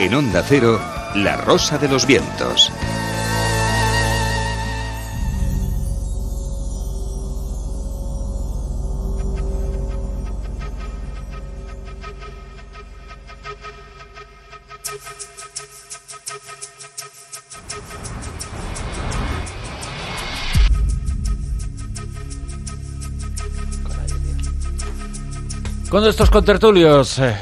En Onda Cero, La Rosa de los Vientos. Con estos contertulios eh,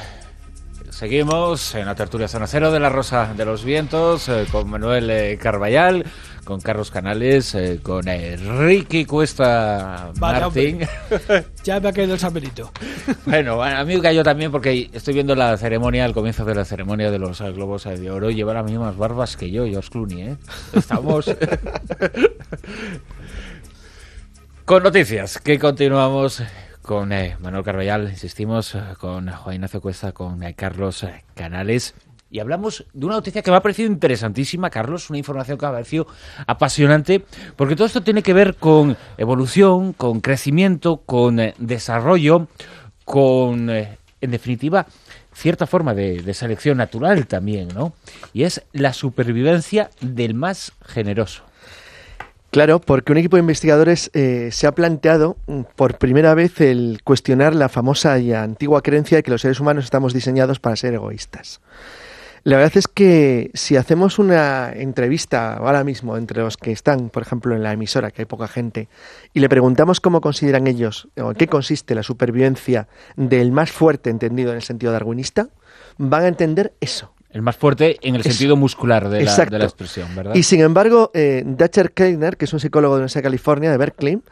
seguimos en la tertulia Zona Cero de la Rosa de los Vientos eh, con Manuel eh, Carballal, con Carlos Canales, eh, con eh, Ricky Cuesta Vale, Martín. Ya me ha caído el saberito. bueno, a mí me cayó también porque estoy viendo la ceremonia, el comienzo de la ceremonia de los Globos de Oro. Lleva las mismas barbas que yo, George Clooney, ¿eh? Estamos... con noticias, que continuamos con eh, Manuel Carballal, insistimos, eh, con Juan Ignacio Cuesta, con eh, Carlos Canales. Y hablamos de una noticia que me ha parecido interesantísima, Carlos, una información que me ha parecido apasionante, porque todo esto tiene que ver con evolución, con crecimiento, con desarrollo, con, en definitiva, cierta forma de selección natural también, ¿no? Y es la supervivencia del más generoso. Claro, porque un equipo de investigadores eh, se ha planteado mm, por primera vez el cuestionar la famosa y antigua creencia de que los seres humanos estamos diseñados para ser egoístas. La verdad es que si hacemos una entrevista ahora mismo entre los que están, por ejemplo, en la emisora, que hay poca gente, y le preguntamos cómo consideran ellos o en qué consiste la supervivencia del más fuerte entendido en el sentido darwinista, van a entender eso. El más fuerte en el sentido muscular de la, Exacto. de la expresión, ¿verdad? Y sin embargo, eh, Kleiner, que es un psicólogo de la Universidad de California, de Berkeley,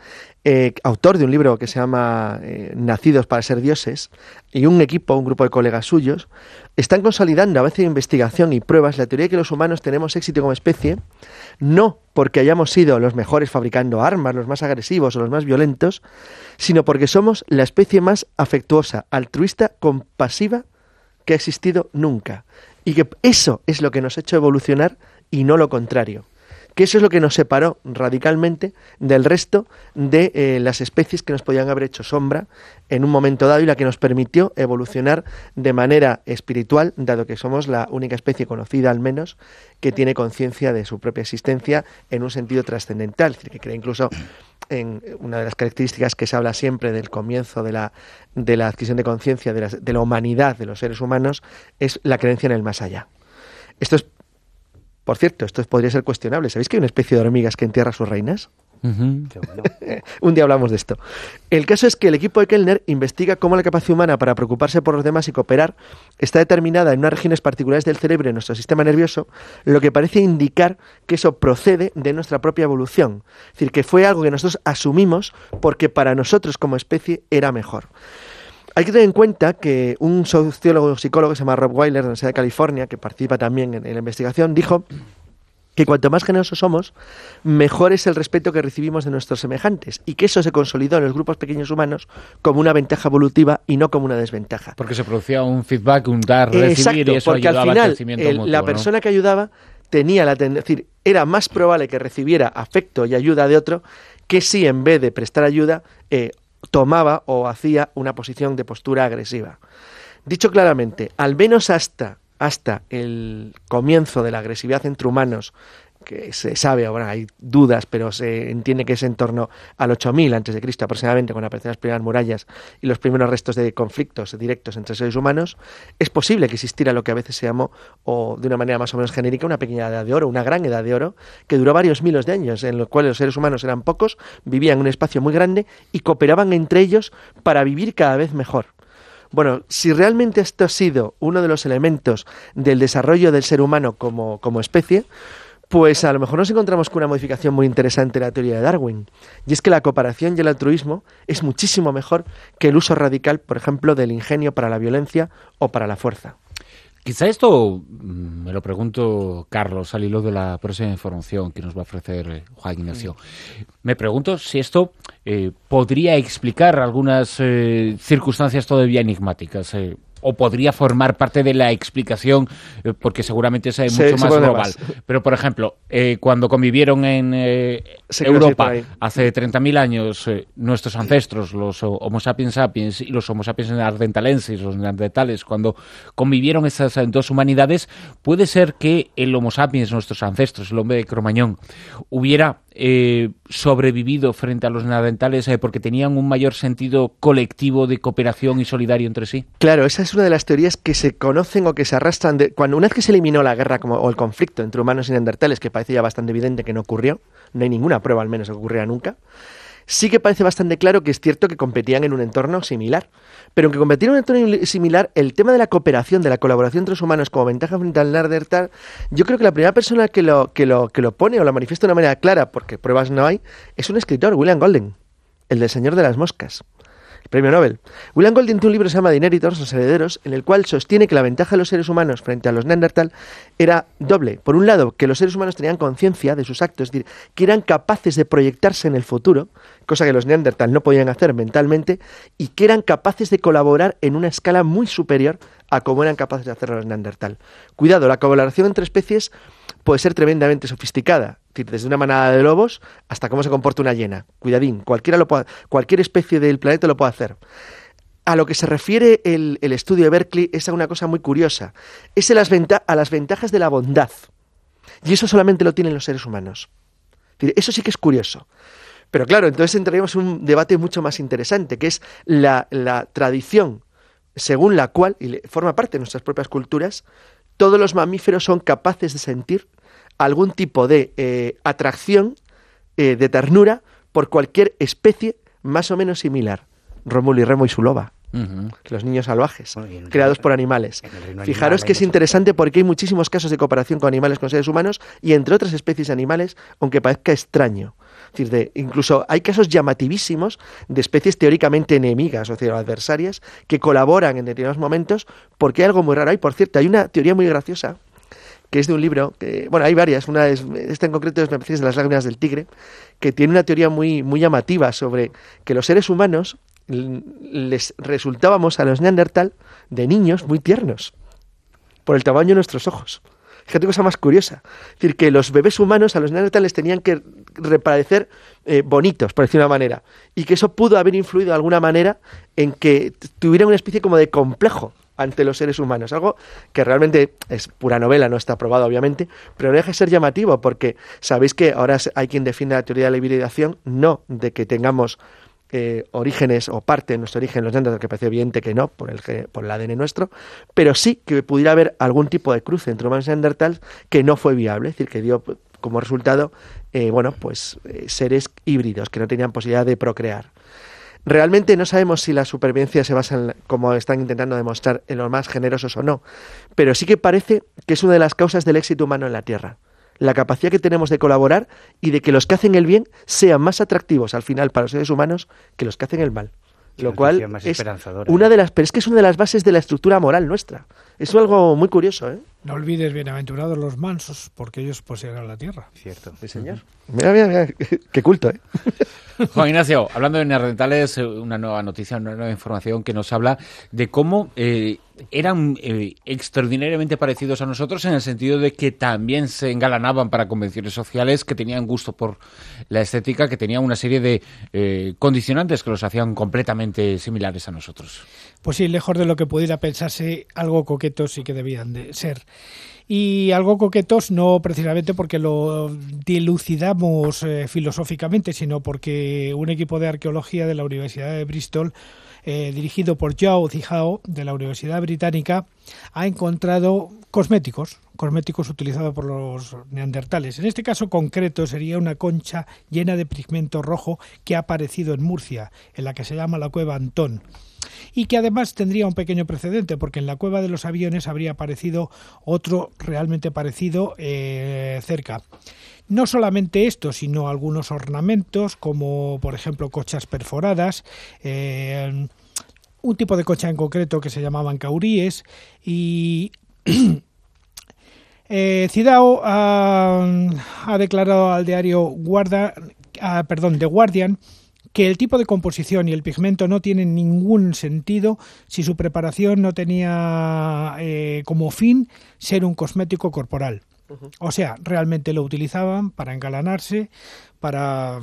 eh, autor de un libro que se llama eh, Nacidos para ser dioses, y un equipo, un grupo de colegas suyos, están consolidando a de investigación y pruebas la teoría de que los humanos tenemos éxito como especie, no porque hayamos sido los mejores fabricando armas, los más agresivos o los más violentos, sino porque somos la especie más afectuosa, altruista, compasiva que ha existido nunca. Y que eso es lo que nos ha hecho evolucionar y no lo contrario. Que eso es lo que nos separó radicalmente del resto de eh, las especies que nos podían haber hecho sombra en un momento dado y la que nos permitió evolucionar de manera espiritual, dado que somos la única especie conocida al menos que tiene conciencia de su propia existencia en un sentido trascendental, es decir, que cree incluso en una de las características que se habla siempre del comienzo de la, de la adquisición de conciencia de, de la humanidad de los seres humanos es la creencia en el más allá. Esto es, por cierto, esto podría ser cuestionable. ¿Sabéis que hay una especie de hormigas que entierra a sus reinas? Un día hablamos de esto. El caso es que el equipo de Kellner investiga cómo la capacidad humana para preocuparse por los demás y cooperar está determinada en unas regiones particulares del cerebro y en nuestro sistema nervioso, lo que parece indicar que eso procede de nuestra propia evolución. Es decir, que fue algo que nosotros asumimos porque para nosotros como especie era mejor. Hay que tener en cuenta que un sociólogo psicólogo que se llama Rob Weiler de la Universidad de California, que participa también en, en la investigación, dijo que cuanto más generosos somos, mejor es el respeto que recibimos de nuestros semejantes y que eso se consolidó en los grupos pequeños humanos como una ventaja evolutiva y no como una desventaja. Porque se producía un feedback, un dar, recibir, Exacto, y eso porque ayudaba al al final crecimiento el- mutuo, la ¿no? persona que ayudaba tenía la tendencia, es decir, era más probable que recibiera afecto y ayuda de otro que si en vez de prestar ayuda eh, tomaba o hacía una posición de postura agresiva. Dicho claramente, al menos hasta, hasta el comienzo de la agresividad entre humanos, que se sabe, ahora hay dudas, pero se entiende que es en torno al 8000 antes de Cristo aproximadamente, cuando aparecen las primeras murallas y los primeros restos de conflictos directos entre seres humanos, es posible que existiera lo que a veces se llamó, o de una manera más o menos genérica, una pequeña edad de oro, una gran edad de oro, que duró varios miles de años, en los cuales los seres humanos eran pocos, vivían en un espacio muy grande y cooperaban entre ellos para vivir cada vez mejor. Bueno, si realmente esto ha sido uno de los elementos del desarrollo del ser humano como especie, pues a lo mejor nos encontramos con una modificación muy interesante de la teoría de Darwin. Y es que la cooperación y el altruismo es muchísimo mejor que el uso radical, por ejemplo, del ingenio para la violencia o para la fuerza. Quizá esto mm, me lo pregunto, Carlos, al hilo de la próxima información que nos va a ofrecer eh, Juan Ignacio. Me pregunto si esto eh, podría explicar algunas eh, circunstancias todavía enigmáticas. eh, o podría formar parte de la explicación, eh, porque seguramente es mucho más global. Pero, por ejemplo, eh, cuando convivieron en Europa hace 30.000 años nuestros ancestros, los Homo sapiens sapiens y los Homo sapiens ardentalenses, los neandertales, cuando convivieron esas dos humanidades, puede ser que el Homo sapiens, nuestros ancestros, el hombre de Cromañón, hubiera eh, sobrevivido frente a los neandertales eh, porque tenían un mayor sentido colectivo de cooperación y solidario entre sí? Claro, esa es una de las teorías que se conocen o que se arrastran de, cuando una vez que se eliminó la guerra como, o el conflicto entre humanos y neandertales, que parece ya bastante evidente que no ocurrió, no hay ninguna prueba al menos que ocurriera nunca, sí que parece bastante claro que es cierto que competían en un entorno similar. Pero aunque competían en un entorno similar, el tema de la cooperación, de la colaboración entre los humanos como ventaja frente al Neandertal, yo creo que la primera persona que lo, que lo, que lo pone o lo manifiesta de una manera clara, porque pruebas no hay, es un escritor, William Golden, el del Señor de las Moscas premio Nobel. William Golding tiene un libro que se llama The los herederos, en el cual sostiene que la ventaja de los seres humanos frente a los Neandertal era doble. Por un lado, que los seres humanos tenían conciencia de sus actos, es decir, que eran capaces de proyectarse en el futuro, cosa que los Neandertal no podían hacer mentalmente, y que eran capaces de colaborar en una escala muy superior a como eran capaces de hacerlo los Neandertal. Cuidado, la colaboración entre especies puede ser tremendamente sofisticada desde una manada de lobos hasta cómo se comporta una hiena. Cuidadín, cualquiera lo puede, cualquier especie del planeta lo puede hacer. A lo que se refiere el, estudio de Berkeley es a una cosa muy curiosa. Es a las, a las ventajas de la bondad. Y eso solamente lo tienen los seres humanos. Eso sí que es curioso. Pero claro, entonces entraríamos en un debate mucho más interesante, que es la, la tradición según la cual, y forma parte de nuestras propias culturas, todos los mamíferos son capaces de sentir algún tipo de eh, atracción, eh, de ternura por cualquier especie más o menos similar. Rómulo y Remo y su loba. Los niños salvajes, creados por animales. Fijaros que es interesante porque hay muchísimos casos de cooperación con animales, con seres humanos y entre otras especies de animales, aunque parezca extraño. Decir, de, incluso hay casos llamativísimos de especies teóricamente enemigas, o sea, adversarias, que colaboran en determinados momentos porque hay algo muy raro. Y por cierto, hay una teoría muy graciosa que es de un libro, que, bueno, hay varias, una es, esta en concreto es, me parece, de las lágrimas del tigre, que tiene una teoría muy, muy llamativa sobre que los seres humanos les resultábamos a los neandertal de niños muy tiernos, por el tamaño de nuestros ojos. Fíjate cosa más curiosa. Es decir, que los bebés humanos a los neandertales tenían que reparecer eh, bonitos, por decir una manera. Y que eso pudo haber influido de alguna manera en que tuvieran una especie como de complejo ante los seres humanos. Algo que realmente es pura novela, no está probado obviamente, pero no deja de ser llamativo porque sabéis que ahora hay quien defiende la teoría de la hibridación, no de que tengamos orígenes o parte de nuestro origen los neandertales, que parece evidente que no, por el, por el ADN nuestro, pero sí que pudiera haber algún tipo de cruce entre humanos y neandertales que no fue viable, es decir, que dio como resultado, eh, bueno, pues eh, seres híbridos que no tenían posibilidad de procrear. Realmente no sabemos si la supervivencia se basa en, como están intentando demostrar, en los más generosos o no, pero sí que parece que es una de las causas del éxito humano en la Tierra. La capacidad que tenemos de colaborar y de que los que hacen el bien sean más atractivos al final para los seres humanos que los que hacen el mal. Lo cual es una de las, pero es que es una de las bases de la estructura moral nuestra. Es algo muy curioso, ¿eh? No olvides, bienaventurados los mansos, porque ellos poseerán la tierra. Cierto. Sí, señor. Mira, mira, mira, qué culto, ¿eh? Juan Ignacio, hablando de neandertales, eh, una nueva noticia, una nueva información que nos habla de cómo eh, eran eh, extraordinariamente parecidos a nosotros en el sentido de que también se engalanaban para convenciones sociales, que tenían gusto por la estética, que tenían una serie de condicionantes que los hacían completamente similares a nosotros. Pues sí, lejos de lo que pudiera pensarse, algo coquetos sí que debían de ser. Y algo coquetos no precisamente porque lo dilucidamos eh, filosóficamente, sino porque un equipo de arqueología de la Universidad de Bristol, eh, dirigido por Zhao Zijao de la Universidad Británica, ha encontrado cosméticos, cosméticos utilizados por los neandertales. En este caso concreto sería una concha llena de pigmento rojo que ha aparecido en Murcia, en la que se llama la cueva Antón y que además tendría un pequeño precedente porque en la cueva de los aviones habría aparecido otro realmente parecido eh, cerca. No solamente esto, sino algunos ornamentos como por ejemplo cochas perforadas, eh, un tipo de cocha en concreto que se llamaban cauríes y eh, Cidao ha, declarado al diario Guarda, ah, perdón, The Guardian que el tipo de composición y el pigmento no tienen ningún sentido si su preparación no tenía eh, como fin ser un cosmético corporal. O sea, realmente lo utilizaban para engalanarse, para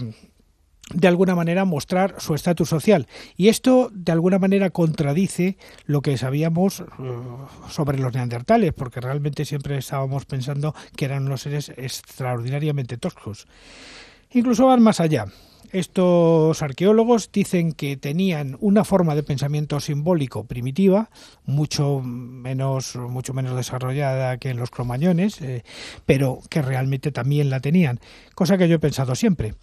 de alguna manera mostrar su estatus social. Y esto de alguna manera contradice lo que sabíamos eh, sobre los neandertales, porque realmente siempre estábamos pensando que eran unos seres extraordinariamente toscos. Incluso van más allá. Estos arqueólogos dicen que tenían una forma de pensamiento simbólico primitiva, mucho menos, mucho menos desarrollada que en los cromañones, eh, pero que realmente también la tenían, cosa que yo he pensado siempre.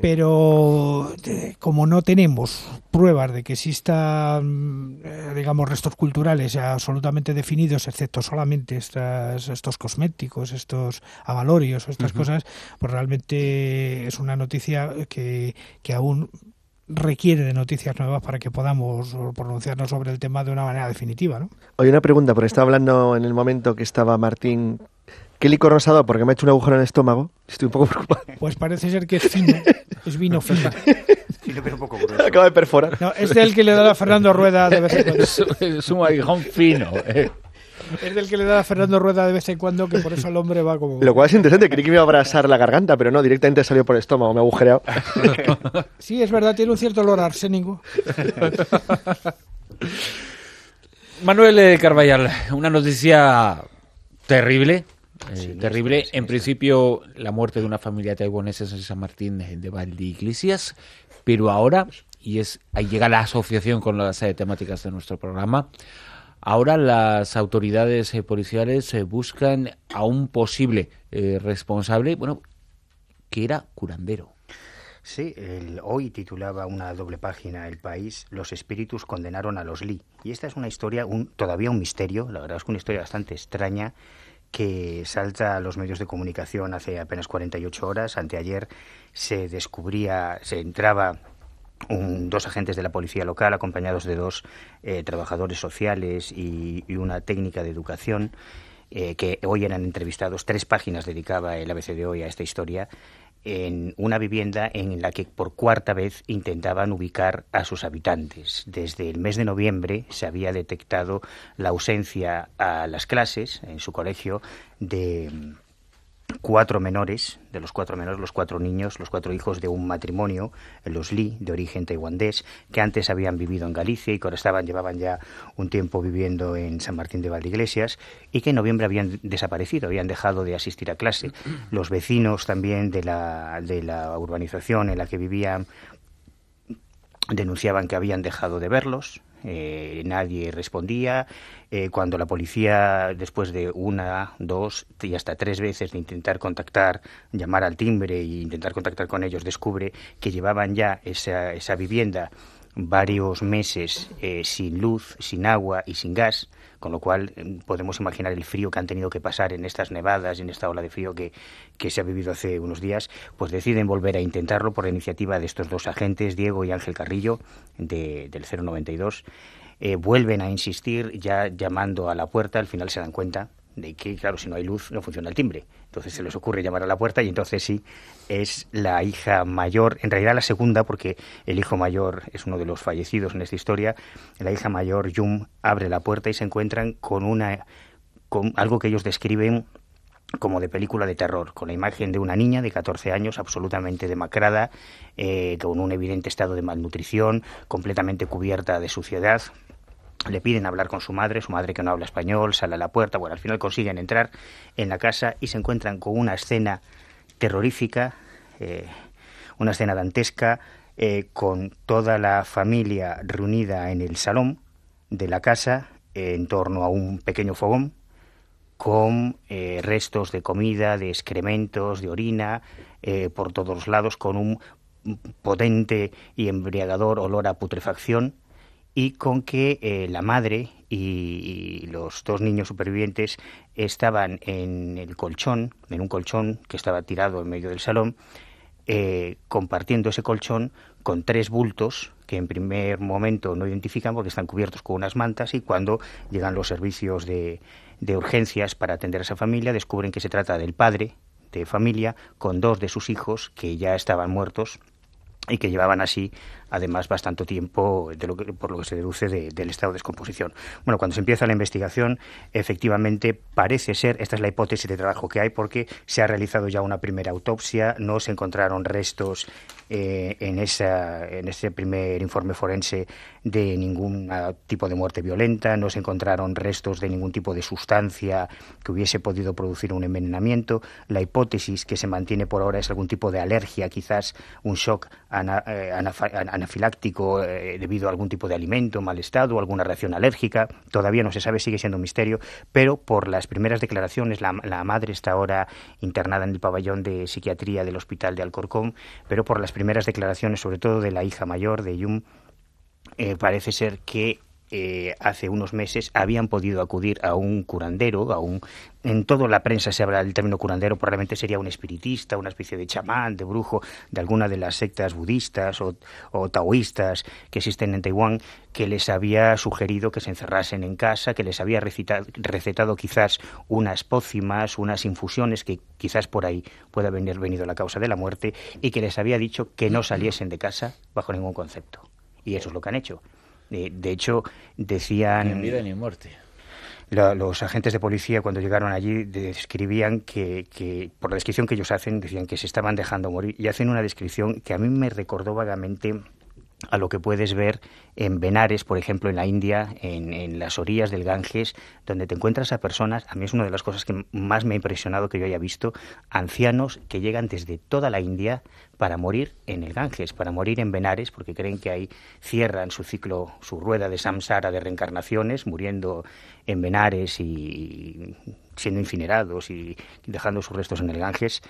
Pero eh, como no tenemos pruebas de que existan, eh, digamos, restos culturales absolutamente definidos, excepto solamente estas, estos cosméticos, estos avalorios, estas cosas, pues realmente es una noticia que, que aún requiere de noticias nuevas para que podamos pronunciarnos sobre el tema de una manera definitiva. ¿no? Oye, una pregunta, porque estaba hablando en el momento que estaba Martín ¿Qué licor dado? Porque me ha hecho un agujero en el estómago. Estoy un poco preocupado. Pues parece ser que es fino. Es vino fino. Fino, pero un poco grueso. Acaba de perforar. No, es del que le da a Fernando Rueda de vez en cuando. Es, es un aguijón fino. eh. Es del que le da a Fernando Rueda de vez en cuando, que por eso el hombre va como... Lo cual es interesante. Creí que me iba a abrasar la garganta, pero no, directamente salió por el estómago. Me ha agujereado. Sí, es verdad, tiene un cierto olor a arsénico. Manuel eh, Carballal, una noticia terrible. Eh, terrible. En principio, la muerte de una familia taiwanesa en San Martín de de Valdeiglesias, pero ahora, y es ahí llega la asociación con las eh, temáticas de nuestro programa, ahora las autoridades eh, policiales eh, buscan a un posible responsable, bueno, que era curandero. Sí, el, hoy titulaba una doble página El País, Los espíritus condenaron a los Lee. Y esta es una historia, un, todavía un misterio, la verdad es que una historia bastante extraña, que salta a los medios de comunicación hace apenas 48 horas. Anteayer se descubría, se entraba un- dos agentes de la policía local acompañados de dos eh, trabajadores sociales y, una técnica de educación eh, que hoy eran entrevistados. Tres páginas dedicaba el ABC de hoy a esta historia en una vivienda en la que por cuarta vez intentaban ubicar a sus habitantes. Desde el mes de noviembre se había detectado la ausencia a las clases en su colegio de cuatro menores, de los cuatro menores, los cuatro niños, los cuatro hijos de un matrimonio, los Lee, de origen taiwandés, que antes habían vivido en Galicia y que ahora estaban, llevaban ya un tiempo viviendo en San Martín de Valdeiglesias y que en noviembre habían desaparecido, habían dejado de asistir a clase. Los vecinos también de la, de la urbanización en la que vivían denunciaban que habían dejado de verlos, eh, nadie respondía. Eh, cuando la policía, después de una, dos y hasta tres veces de intentar contactar, llamar al timbre e intentar contactar con ellos, descubre que llevaban ya esa, esa vivienda varios meses eh, sin luz, sin agua y sin gas, con lo cual eh, podemos imaginar el frío que han tenido que pasar en estas nevadas y en esta ola de frío que, que se ha vivido hace unos días, pues deciden volver a intentarlo por la iniciativa de estos dos agentes, Diego y Ángel Carrillo, de, del 092. Eh, vuelven a insistir ya llamando a la puerta, al final se dan cuenta de que, claro, si no hay luz no funciona el timbre. Entonces se les ocurre llamar a la puerta y entonces sí, es la hija mayor, en realidad la segunda, porque el hijo mayor es uno de los fallecidos en esta historia, la hija mayor, Yum, abre la puerta y se encuentran con una con algo que ellos describen como de película de terror, con la imagen de una niña de 14 años absolutamente demacrada, eh, con un evidente estado de malnutrición, completamente cubierta de suciedad, le piden hablar con su madre, su madre que no habla español, sale a la puerta, bueno, al final consiguen entrar en la casa y se encuentran con una escena terrorífica, eh, una escena dantesca, eh, con toda la familia reunida en el salón de la casa en torno a un pequeño fogón con eh, restos de comida, de excrementos, de orina, por todos lados, con un potente y embriagador olor a putrefacción y con que eh, la madre y, los dos niños supervivientes estaban en el colchón, en un colchón que estaba tirado en medio del salón, eh, compartiendo ese colchón con tres bultos que en primer momento no identifican porque están cubiertos con unas mantas y cuando llegan los servicios de, de urgencias para atender a esa familia descubren que se trata del padre de familia con dos de sus hijos que ya estaban muertos y que llevaban así además bastante tiempo por lo que se deduce del estado de descomposición. Bueno, cuando se empieza la investigación, efectivamente parece ser, esta es la hipótesis de trabajo que hay, porque se ha realizado ya una primera autopsia, no se encontraron restos eh, en, esa, en ese primer informe forense de ningún tipo de muerte violenta, no se encontraron restos de ningún tipo de sustancia que hubiese podido producir un envenenamiento. La hipótesis que se mantiene por ahora es algún tipo de alergia, quizás un shock eh, anafiláctico eh, debido a algún tipo de alimento mal estado, alguna reacción alérgica. Todavía no se sabe, sigue siendo un misterio, pero por las primeras declaraciones, la, la madre está ahora internada en el pabellón de psiquiatría del hospital de Alcorcón, pero por las primeras declaraciones, sobre todo de la hija mayor de Yum, eh, parece ser que eh, hace unos meses habían podido acudir a un curandero, a un en toda la prensa se habla del término curandero, probablemente sería un espiritista, una especie de chamán, de brujo, de alguna de las sectas budistas o, taoístas que existen en Taiwán, que les había sugerido que se encerrasen en casa, que les había recetado, recetado quizás unas pócimas, unas infusiones, que quizás por ahí pueda haber venido la causa de la muerte, y que les había dicho que no saliesen de casa bajo ningún concepto. Y eso es lo que han hecho. Eh, de hecho, decían... Ni en vida ni en muerte. los agentes de policía cuando llegaron allí describían que, que, por la descripción que ellos hacen, decían que se estaban dejando morir y hacen una descripción que a mí me recordó vagamente a lo que puedes ver en Benares, por ejemplo, en la India, en, las orillas del Ganges, donde te encuentras a personas, a mí es una de las cosas que más me ha impresionado que yo haya visto, ancianos que llegan desde toda la India para morir en el Ganges, para morir en Benares, porque creen que ahí cierran su ciclo, su rueda de samsara de reencarnaciones, muriendo en Benares y siendo incinerados y dejando sus restos en el Ganges.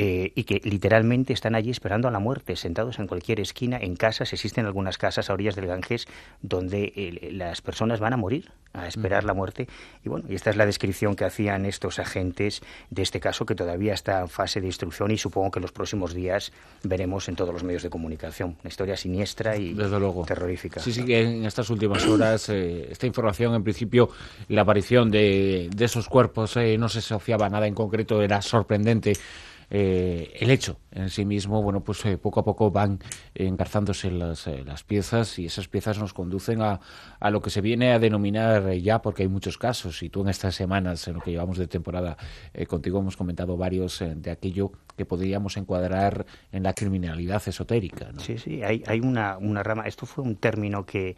Eh, y que literalmente están allí esperando a la muerte, sentados en cualquier esquina, en casas. Existen algunas casas a orillas del Ganges donde eh, las personas van a morir, a esperar la muerte. Y bueno, y esta es la descripción que hacían estos agentes de este caso, que todavía está en fase de instrucción y supongo que en los próximos días veremos en todos los medios de comunicación. Una historia siniestra y terrorífica. Sí, sí, que en estas últimas horas eh, esta información, en principio, la aparición de, de esos cuerpos no se asociaba a nada en concreto, era sorprendente eh, el hecho en sí mismo, bueno, pues eh, poco a poco van engarzándose las, eh, las, piezas y esas piezas nos conducen a, a lo que se viene a denominar ya, porque hay muchos casos, y tú en estas semanas, en lo que llevamos de temporada, contigo hemos comentado varios de aquello que podríamos encuadrar en la criminalidad esotérica. Sí, sí, hay, hay una, una rama, esto fue un término que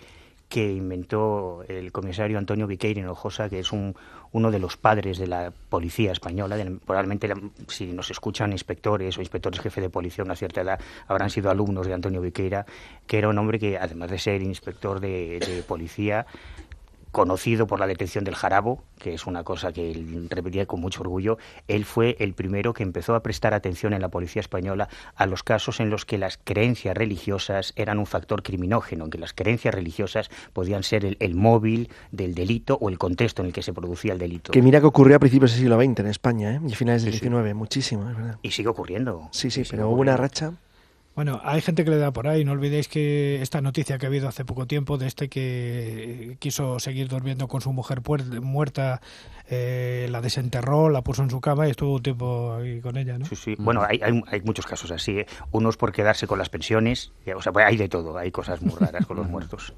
que inventó el comisario Antonio Viqueira Hinojosa, que es un, uno de los padres de la policía española. probablemente, si nos escuchan inspectores o inspectores jefe de policía a una cierta edad, habrán sido alumnos de Antonio Viqueira, que era un hombre que, además de ser inspector de policía, conocido por la detención del jarabo, que es una cosa que él repetía con mucho orgullo, él fue el primero que empezó a prestar atención en la policía española a los casos en los que las creencias religiosas eran un factor criminógeno, en que las creencias religiosas podían ser el, móvil del delito o el contexto en el que se producía el delito. Que mira que ocurrió a principios del siglo XX en España, ¿eh? y a finales del XIX, muchísimo, es verdad. Y sigue ocurriendo. Sí, sí, pero hubo una racha. Bueno, hay gente que le da por ahí. No olvidéis que esta noticia que ha habido hace poco tiempo de este que quiso seguir durmiendo con su mujer muerta, eh, la desenterró, la puso en su cama y estuvo un tiempo ahí con ella, ¿no? Sí, sí. Bueno, hay, hay, muchos casos así. ¿eh? Unos por quedarse con las pensiones. O sea, pues hay de todo. Hay cosas muy raras con los muertos.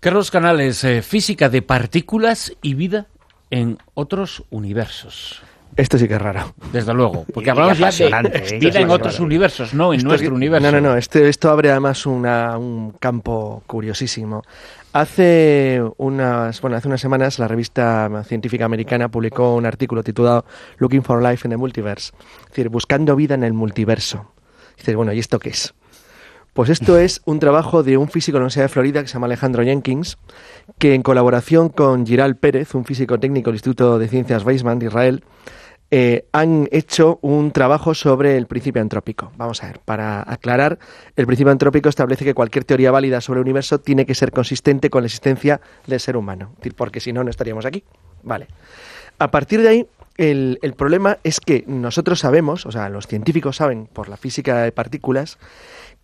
Carlos Canales, eh, física de partículas y vida en otros universos. Esto sí que es raro. Desde luego, porque hablamos ya de vida en otros universos, no en nuestro universo. No, no, no, esto, esto abre además una, un campo curiosísimo. Hace unas, bueno, hace unas semanas la revista científica americana publicó un artículo titulado Looking for Life in the Multiverse, es decir, buscando vida en el multiverso. Dices, bueno, ¿y esto qué es? Pues esto es un trabajo de un físico de la Universidad de Florida que se llama Alejandro Jenkins, que en colaboración con Giral Pérez, un físico técnico del Instituto de Ciencias Weizmann de Israel, eh, han hecho un trabajo sobre el principio antrópico. Vamos a ver, para aclarar, el principio antrópico establece que cualquier teoría válida sobre el universo tiene que ser consistente con la existencia del ser humano, porque si no, no estaríamos aquí. Vale. A partir de ahí, el, el problema es que nosotros sabemos, o sea, los científicos saben por la física de partículas,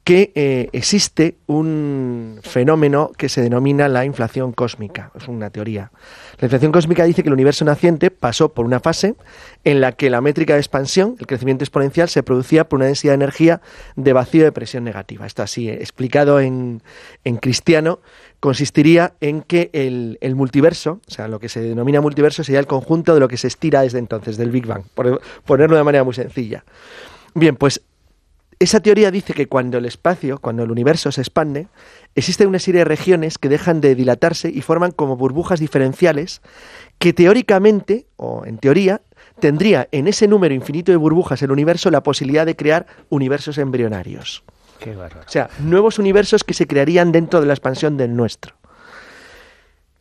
que eh, existe un fenómeno que se denomina la inflación cósmica. Es una teoría. La inflación cósmica dice que el universo naciente pasó por una fase en la que la métrica de expansión, el crecimiento exponencial, se producía por una densidad de energía de vacío de presión negativa. Esto así, eh, explicado en, en cristiano, consistiría en que el, el, multiverso, o sea, lo que se denomina multiverso sería el conjunto de lo que se estira desde entonces, del Big Bang, por ponerlo de manera muy sencilla. Bien, pues esa teoría dice que cuando el espacio, cuando el universo se expande, existe una serie de regiones que dejan de dilatarse y forman como burbujas diferenciales que teóricamente, o en teoría, tendría en ese número infinito de burbujas el universo la posibilidad de crear universos embrionarios. Qué o sea, nuevos universos que se crearían dentro de la expansión del nuestro.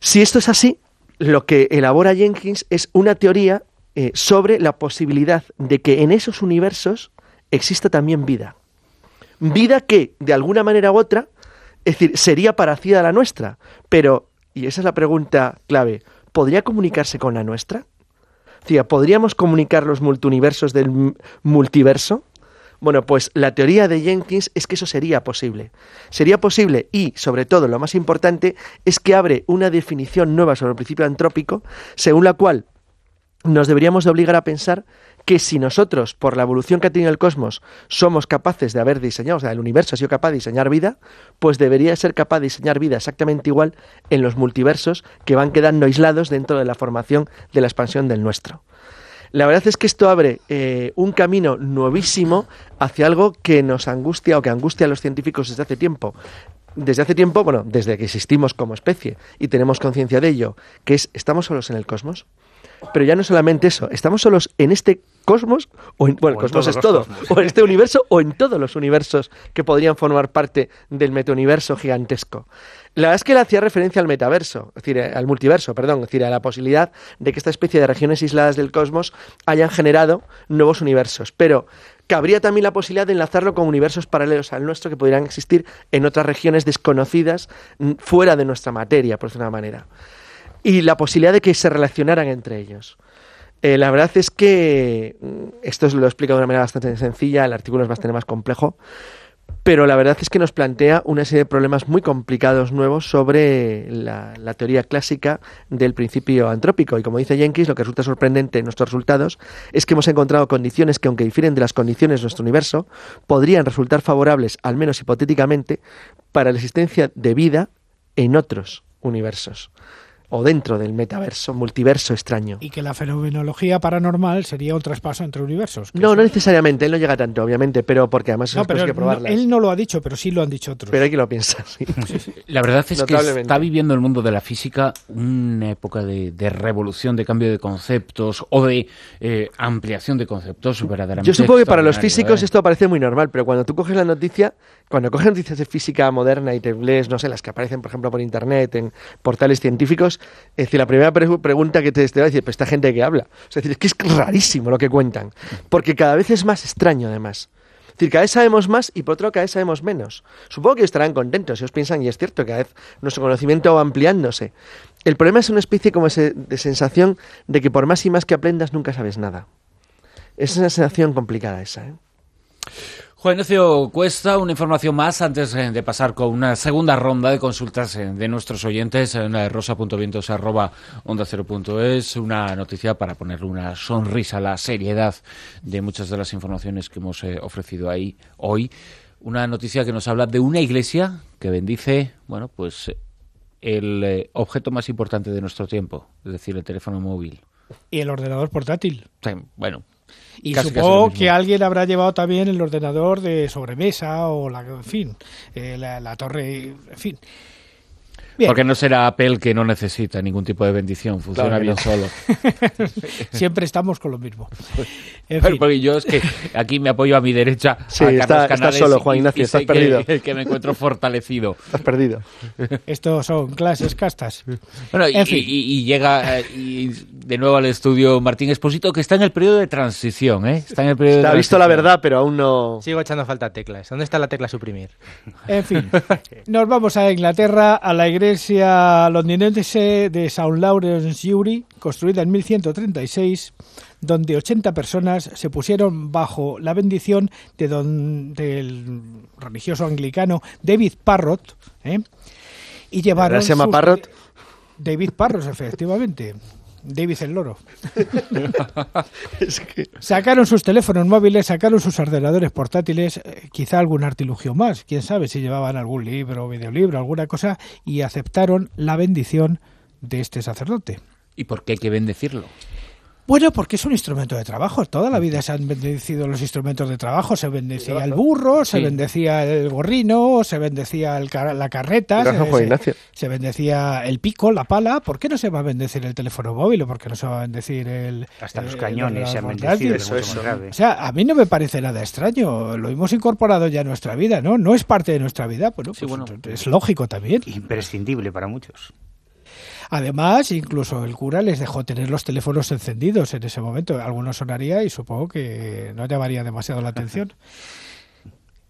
Si esto es así, lo que elabora Jenkins es una teoría eh, sobre la posibilidad de que en esos universos existe también vida. Vida que, de alguna manera u otra, es decir, sería parecida a la nuestra, pero, y esa es la pregunta clave, ¿podría comunicarse con la nuestra? ¿podríamos comunicar los multiuniversos del multiverso? Bueno, pues la teoría de Jenkins es que eso sería posible. Sería posible y, sobre todo, lo más importante, es que abre una definición nueva sobre el principio antrópico, según la cual nos deberíamos de obligar a pensar que si nosotros, por la evolución que ha tenido el cosmos, somos capaces de haber diseñado, o sea, el universo ha sido capaz de diseñar vida, pues debería ser capaz de diseñar vida exactamente igual en los multiversos que van quedando aislados dentro de la formación de la expansión del nuestro. La verdad es que esto abre eh, un camino nuevísimo hacia algo que nos angustia o que angustia a los científicos desde hace tiempo desde hace tiempo, bueno, desde que existimos como especie y tenemos conciencia de ello, que es, ¿estamos solos en el cosmos? Pero ya no solamente eso, estamos solos en este cosmos, o en, bueno, el cosmos es todo, o en este universo, o en todos los universos que podrían formar parte del metauniverso gigantesco. La verdad es que le hacía referencia al metaverso, es decir, al multiverso, perdón, es decir, a la posibilidad de que esta especie de regiones aisladas del cosmos hayan generado nuevos universos. Pero cabría también la posibilidad de enlazarlo con universos paralelos al nuestro que podrían existir en otras regiones desconocidas mm, fuera de nuestra materia, por decirlo de una manera y la posibilidad de que se relacionaran entre ellos. Eh, la verdad es que mm, esto lo he explicado de una manera bastante sencilla, el artículo es bastante más complejo, pero la verdad es que nos plantea una serie de problemas muy complicados nuevos sobre la, la, teoría clásica del principio antrópico. Y como dice Jenkins, lo que resulta sorprendente en nuestros resultados es que hemos encontrado condiciones que, aunque difieren de las condiciones de nuestro universo, podrían resultar favorables, al menos hipotéticamente, para la existencia de vida en otros universos o dentro del metaverso, multiverso extraño. Y que la fenomenología paranormal sería un traspaso entre universos. No, no necesariamente, él no llega tanto, obviamente, pero porque además no, pero hay que probarlas. él no lo ha dicho, pero sí lo han dicho otros. Pero hay que lo piensa, sí. La verdad es que está viviendo el mundo de la física una época de, revolución, de cambio de conceptos o de eh, ampliación de conceptos verdaderamente. Yo supongo que para los físicos ¿eh? esto parece muy normal, pero cuando tú coges la noticia, cuando coges noticias de física moderna y te lees, no sé, las que aparecen, por ejemplo, por internet, en portales científicos, es decir, la primera pregunta que te, va a decir, pues esta gente que habla. Es decir, es que es rarísimo lo que cuentan, porque cada vez es más extraño además. Es decir, cada vez sabemos más y por otro cada vez sabemos menos. Supongo que estarán contentos, si os piensan, y es cierto, cada vez nuestro conocimiento va ampliándose. El problema es una especie como de sensación de que por más y más que aprendas nunca sabes nada. Es una sensación complicada esa. ¿eh? Juan Ignacio Cuesta, una información más antes eh, de pasar con una segunda ronda de consultas eh, de nuestros oyentes en rosa.vientos.onda0.es, una noticia para ponerle una sonrisa a la seriedad de muchas de las informaciones que hemos eh, ofrecido ahí hoy. Una noticia que nos habla de una iglesia que bendice, bueno, pues el objeto más importante de nuestro tiempo, es decir, el teléfono móvil. Y el ordenador portátil. bueno, y supongo que alguien habrá llevado también el ordenador de sobremesa o la, en fin, eh, la, torre, en fin. Porque no será Apple que no necesita ningún tipo de bendición, funciona bien solo. Siempre estamos con lo mismo. porque yo es que aquí me apoyo a mi derecha. Sí, está, solo, Juan Ignacio, estás perdido. Que, me encuentro fortalecido. Estás perdido. Estos son clases castas. Bueno, y, llega, y de nuevo al estudio Martín Esposito, que está en el periodo de transición, ¿eh? Está en el periodo Está de visto la verdad, pero aún no. Sigo echando falta teclas. ¿Dónde está la tecla suprimir? En fin, nos vamos a Inglaterra, a la iglesia londinense de St. Lawrence Uri, construida en 1136, donde 80 personas se pusieron bajo la bendición de don, del religioso anglicano David Parrott, ¿eh? y llevaron... ¿Se llama sus- Parrott? David Parrott, efectivamente. David el loro. Es que- Sacaron sus teléfonos móviles, sacaron sus ordenadores portátiles, eh, quizá algún artilugio más, quién sabe si llevaban algún libro, videolibro, alguna cosa, y aceptaron la bendición de este sacerdote. ¿Y por qué hay que bendecirlo? Bueno, porque es un instrumento de trabajo. Toda la vida se han bendecido los instrumentos de trabajo. Se bendecía el burro, se bendecía el gorrino, se bendecía el la carreta, Gracias, se, se- Ignacio. se bendecía el pico, la pala. ¿Por qué no se va a bendecir el teléfono móvil o por qué no se va a bendecir el... Hasta los el- cañones se han el bendecido, portátil? es mucho más grave. O sea, a mí no me parece nada extraño. Lo hemos incorporado ya a nuestra vida, ¿no? No es parte de nuestra vida. Bueno, Sí, pues bueno. es lógico también. Imprescindible para muchos. Además, incluso el cura les dejó tener los teléfonos encendidos en ese momento. Algunos sonaría y supongo que no llamaría demasiado la atención.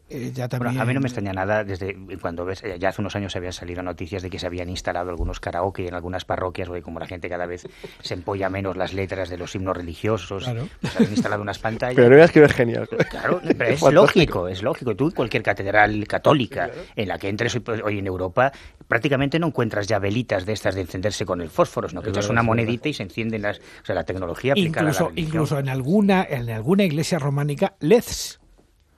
Eh, ya Bueno, también... a mí no me extraña nada desde cuando ves, eh, ya hace unos años habían salido noticias de que se habían instalado algunos karaoke en algunas parroquias, porque como la gente cada vez se empolla menos las letras de los himnos religiosos, Claro. pues habían instalado unas pantallas. Pero no veas que es genial. Claro, pero es lógico, es lógico. Tú en cualquier catedral católica en la que entres hoy, hoy en Europa, prácticamente no encuentras ya velitas de estas de encenderse con el fósforo, sino que echas una monedita y se encienden las... O sea, la tecnología aplicada a la Incluso, incluso en alguna en alguna iglesia románica LEDs,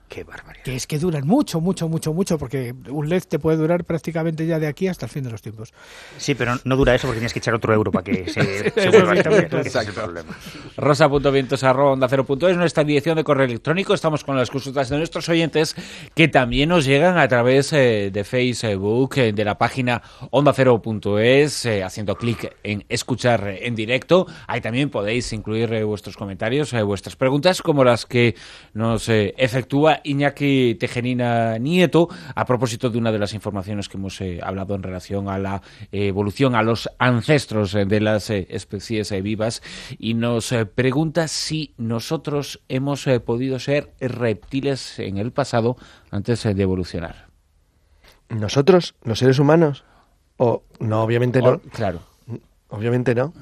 Qué barbaridad. que es que duran mucho, mucho, mucho, mucho, porque un LED te puede durar prácticamente ya de aquí hasta el fin de los tiempos. Sí, pero no dura eso porque tienes que echar otro euro para que se, se vuelva a sí. Ese es el problema. rosa.vientos.onda0.es, nuestra dirección de correo electrónico. Estamos con las consultas de nuestros oyentes que también nos llegan a través eh, de Facebook, eh, de la página onda0.es, eh, haciendo clic en escuchar en directo. Ahí también podéis incluir eh, vuestros comentarios, eh, vuestras preguntas, como las que nos eh, Iñaki Tejerina Nieto a propósito de una de las informaciones que hemos eh, hablado en relación a la eh, evolución, a los ancestros eh, de las especies vivas y nos pregunta si nosotros hemos podido ser reptiles en el pasado antes de evolucionar. ¿Nosotros, los seres humanos? O no, obviamente no. Claro. Obviamente no.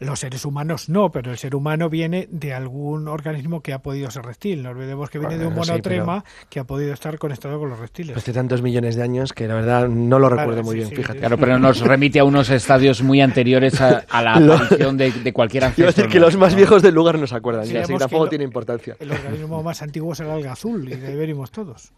Los seres humanos no, pero el ser humano viene de algún organismo que ha podido ser reptil. No olvidemos que viene de un Bueno, sí, monotrema que ha podido estar conectado con los reptiles. Hace tantos millones de años que la verdad no lo Claro, recuerdo muy sí, bien, sí, fíjate. Claro, pero nos remite a unos estadios muy anteriores a, a la aparición de, de cualquier Quiero ancestro. decir que los más viejos del lugar no se acuerdan. Ya, así que tampoco lo- tiene importancia. El organismo más antiguo es el alga azul y de ahí venimos todos.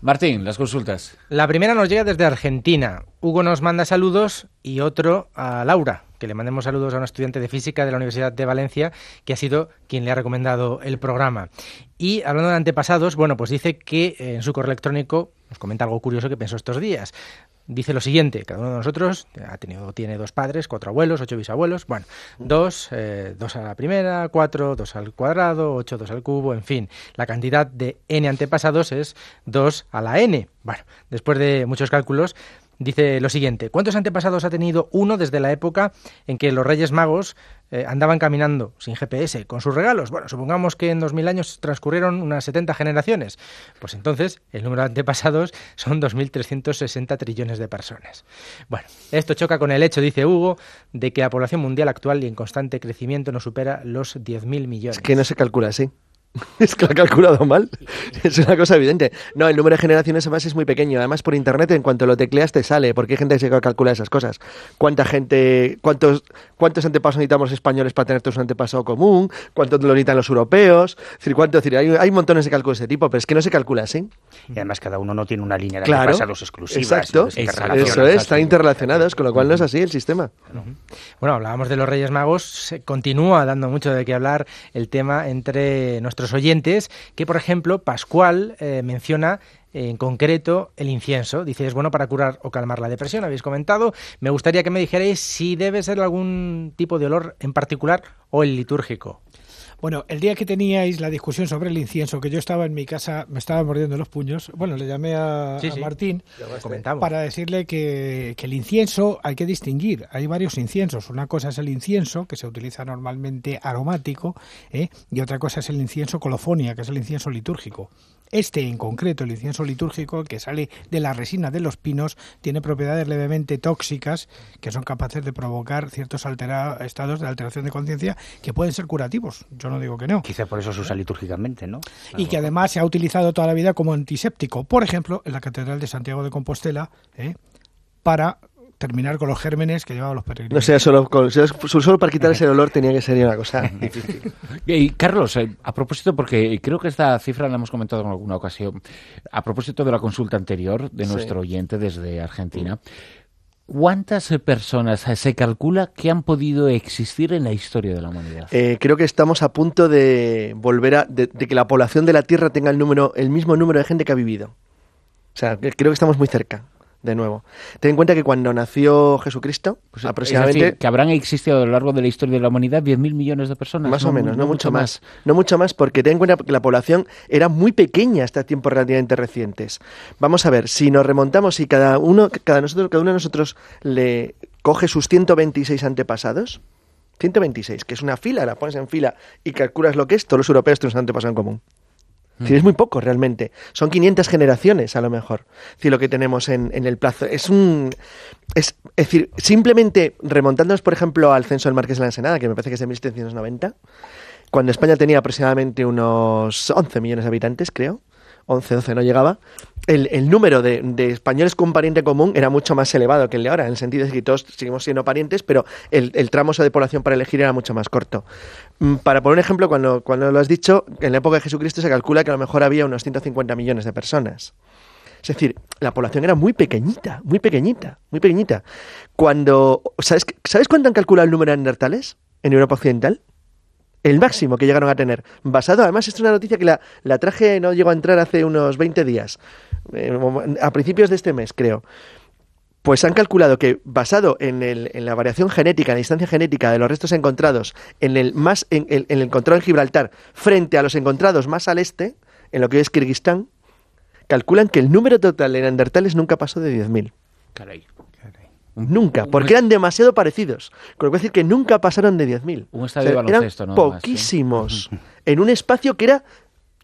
Martín, las consultas. La primera nos llega desde Argentina. Hugo nos manda saludos y otro a Laura, que le mandemos saludos a una estudiante de física de la Universidad de Valencia, que ha sido quien le ha recomendado el programa. Y hablando de antepasados, bueno, pues dice que en su correo electrónico nos comenta algo curioso que pensó estos días. Dice lo siguiente, cada uno de nosotros ha tenido, tiene dos padres, cuatro abuelos, ocho bisabuelos, bueno, dos, eh, dos a la primera, cuatro, dos al cuadrado, ocho, dos al cubo, en fin, la cantidad de n antepasados es dos a la n. Bueno, después de muchos cálculos, dice lo siguiente, ¿cuántos antepasados ha tenido uno desde la época en que los Reyes Magos eh, andaban caminando sin GPS con sus regalos? Bueno, supongamos que en 2000 años transcurrieron unas 70 generaciones. Pues entonces el número de antepasados son 2.360 trillones de personas. Bueno, esto choca con el hecho, dice Hugo, de que la población mundial actual y en constante crecimiento no supera los 10.000 millones. Es que no se calcula así. Es que lo ha calculado mal. Es una cosa evidente. No, el número de generaciones además es muy pequeño. Además, por internet, en cuanto lo tecleas, te sale. Porque hay gente que se calcula esas cosas. ¿Cuánta gente, cuántos, cuántos antepasados necesitamos españoles para tener todos un antepasado común? ¿Cuántos lo necesitan los europeos? Es decir, ¿cuánto, es decir, hay, hay montones de cálculos de ese tipo, pero es que no se calcula así. Y además cada uno no tiene una línea de Claro. antepasados exclusivas. Exacto. Exacto. Eso es, están interrelacionados, con lo cual no es así el sistema. Bueno, hablábamos de los Reyes Magos, se continúa dando mucho de qué hablar el tema entre nuestros oyentes, que por ejemplo Pascual eh, menciona eh, en concreto el incienso. Dice, es bueno para curar o calmar la depresión, habéis comentado. Me gustaría que me dijerais si debe ser algún tipo de olor en particular o el litúrgico. Bueno, el día que teníais la discusión sobre el incienso, que yo estaba en mi casa, me estaba mordiendo los puños, bueno, le llamé a, Sí, a sí. Martín para decirle que, que el incienso hay que distinguir. Hay varios inciensos. Una cosa es el incienso, que se utiliza normalmente aromático, ¿eh? y otra cosa es el incienso colofonia, que es el incienso litúrgico. Este en concreto, el incienso litúrgico, que sale de la resina de los pinos, tiene propiedades levemente tóxicas que son capaces de provocar ciertos altera- estados de alteración de conciencia que pueden ser curativos. Yo no digo que no. Quizá por eso se usa litúrgicamente, ¿no? Y que además se ha utilizado toda la vida como antiséptico. Por ejemplo, en la Catedral de Santiago de Compostela, ¿eh? para terminar con los gérmenes que llevaban los peregrinos. No sea solo, con- para quitar ese olor tenía que ser una cosa difícil. Y Carlos, eh, a propósito, porque creo que esta cifra la hemos comentado en alguna ocasión, a propósito de la consulta anterior de Sí. nuestro oyente desde Argentina, ¿cuántas personas eh, se calcula que han podido existir en la historia de la humanidad? Eh, creo que estamos a punto de volver a de, de que la población de la Tierra tenga el número el mismo número de gente que ha vivido. O sea, creo que estamos muy cerca, de nuevo. Ten en cuenta que cuando nació Jesucristo, Pues, aproximadamente Es decir, que habrán existido a lo largo de la historia de la humanidad 10.000 millones de personas. Más o menos, no, mucho más. No mucho más, porque ten en cuenta que la población era muy pequeña hasta tiempos relativamente recientes. Vamos a ver, si nos remontamos y cada uno, cada nosotros, cada uno de nosotros le coge sus 126 antepasados, 126, que es una fila, la pones en fila y calculas lo que es, todos los europeos tienen un antepasado en común. Es es muy poco realmente. Son 500 generaciones a lo mejor. Es decir, lo que tenemos en, el plazo. Es un. Es, es decir, simplemente remontándonos, por ejemplo, al censo del Marqués de la Ensenada, que me parece que es de 1790, cuando España tenía aproximadamente unos 11 millones de habitantes, creo. 11, 12 no llegaba. El, el número de, de españoles con pariente común era mucho más elevado que el de ahora, en el sentido de que todos seguimos siendo parientes, pero el, el tramo de población para elegir era mucho más corto. Mm, Para poner un ejemplo, cuando, cuando lo has dicho, en la época de Jesucristo se calcula que a lo mejor había unos 150 millones de personas. Es decir, la población era muy pequeñita, muy pequeñita, muy pequeñita. Cuando, ¿sabes, ¿Sabes cuánto han calculado el número de neandertales en Europa Occidental? El máximo que llegaron a tener. Basado, además, es una noticia que la, traje, no llegó a entrar hace unos 20 días, eh, a principios de este mes, creo. Pues han calculado que basado en, la variación genética, en la distancia genética de los restos encontrados en el más en, en el encontrado en Gibraltar frente a los encontrados más al este, en lo que es Kirguistán, calculan que el número total de neandertales nunca pasó de 10.000. Caray. Nunca, Un- porque eran demasiado parecidos. Con lo que decir que nunca pasaron de 10.000. Un estadio de baloncesto, eran poquísimos. En un espacio que era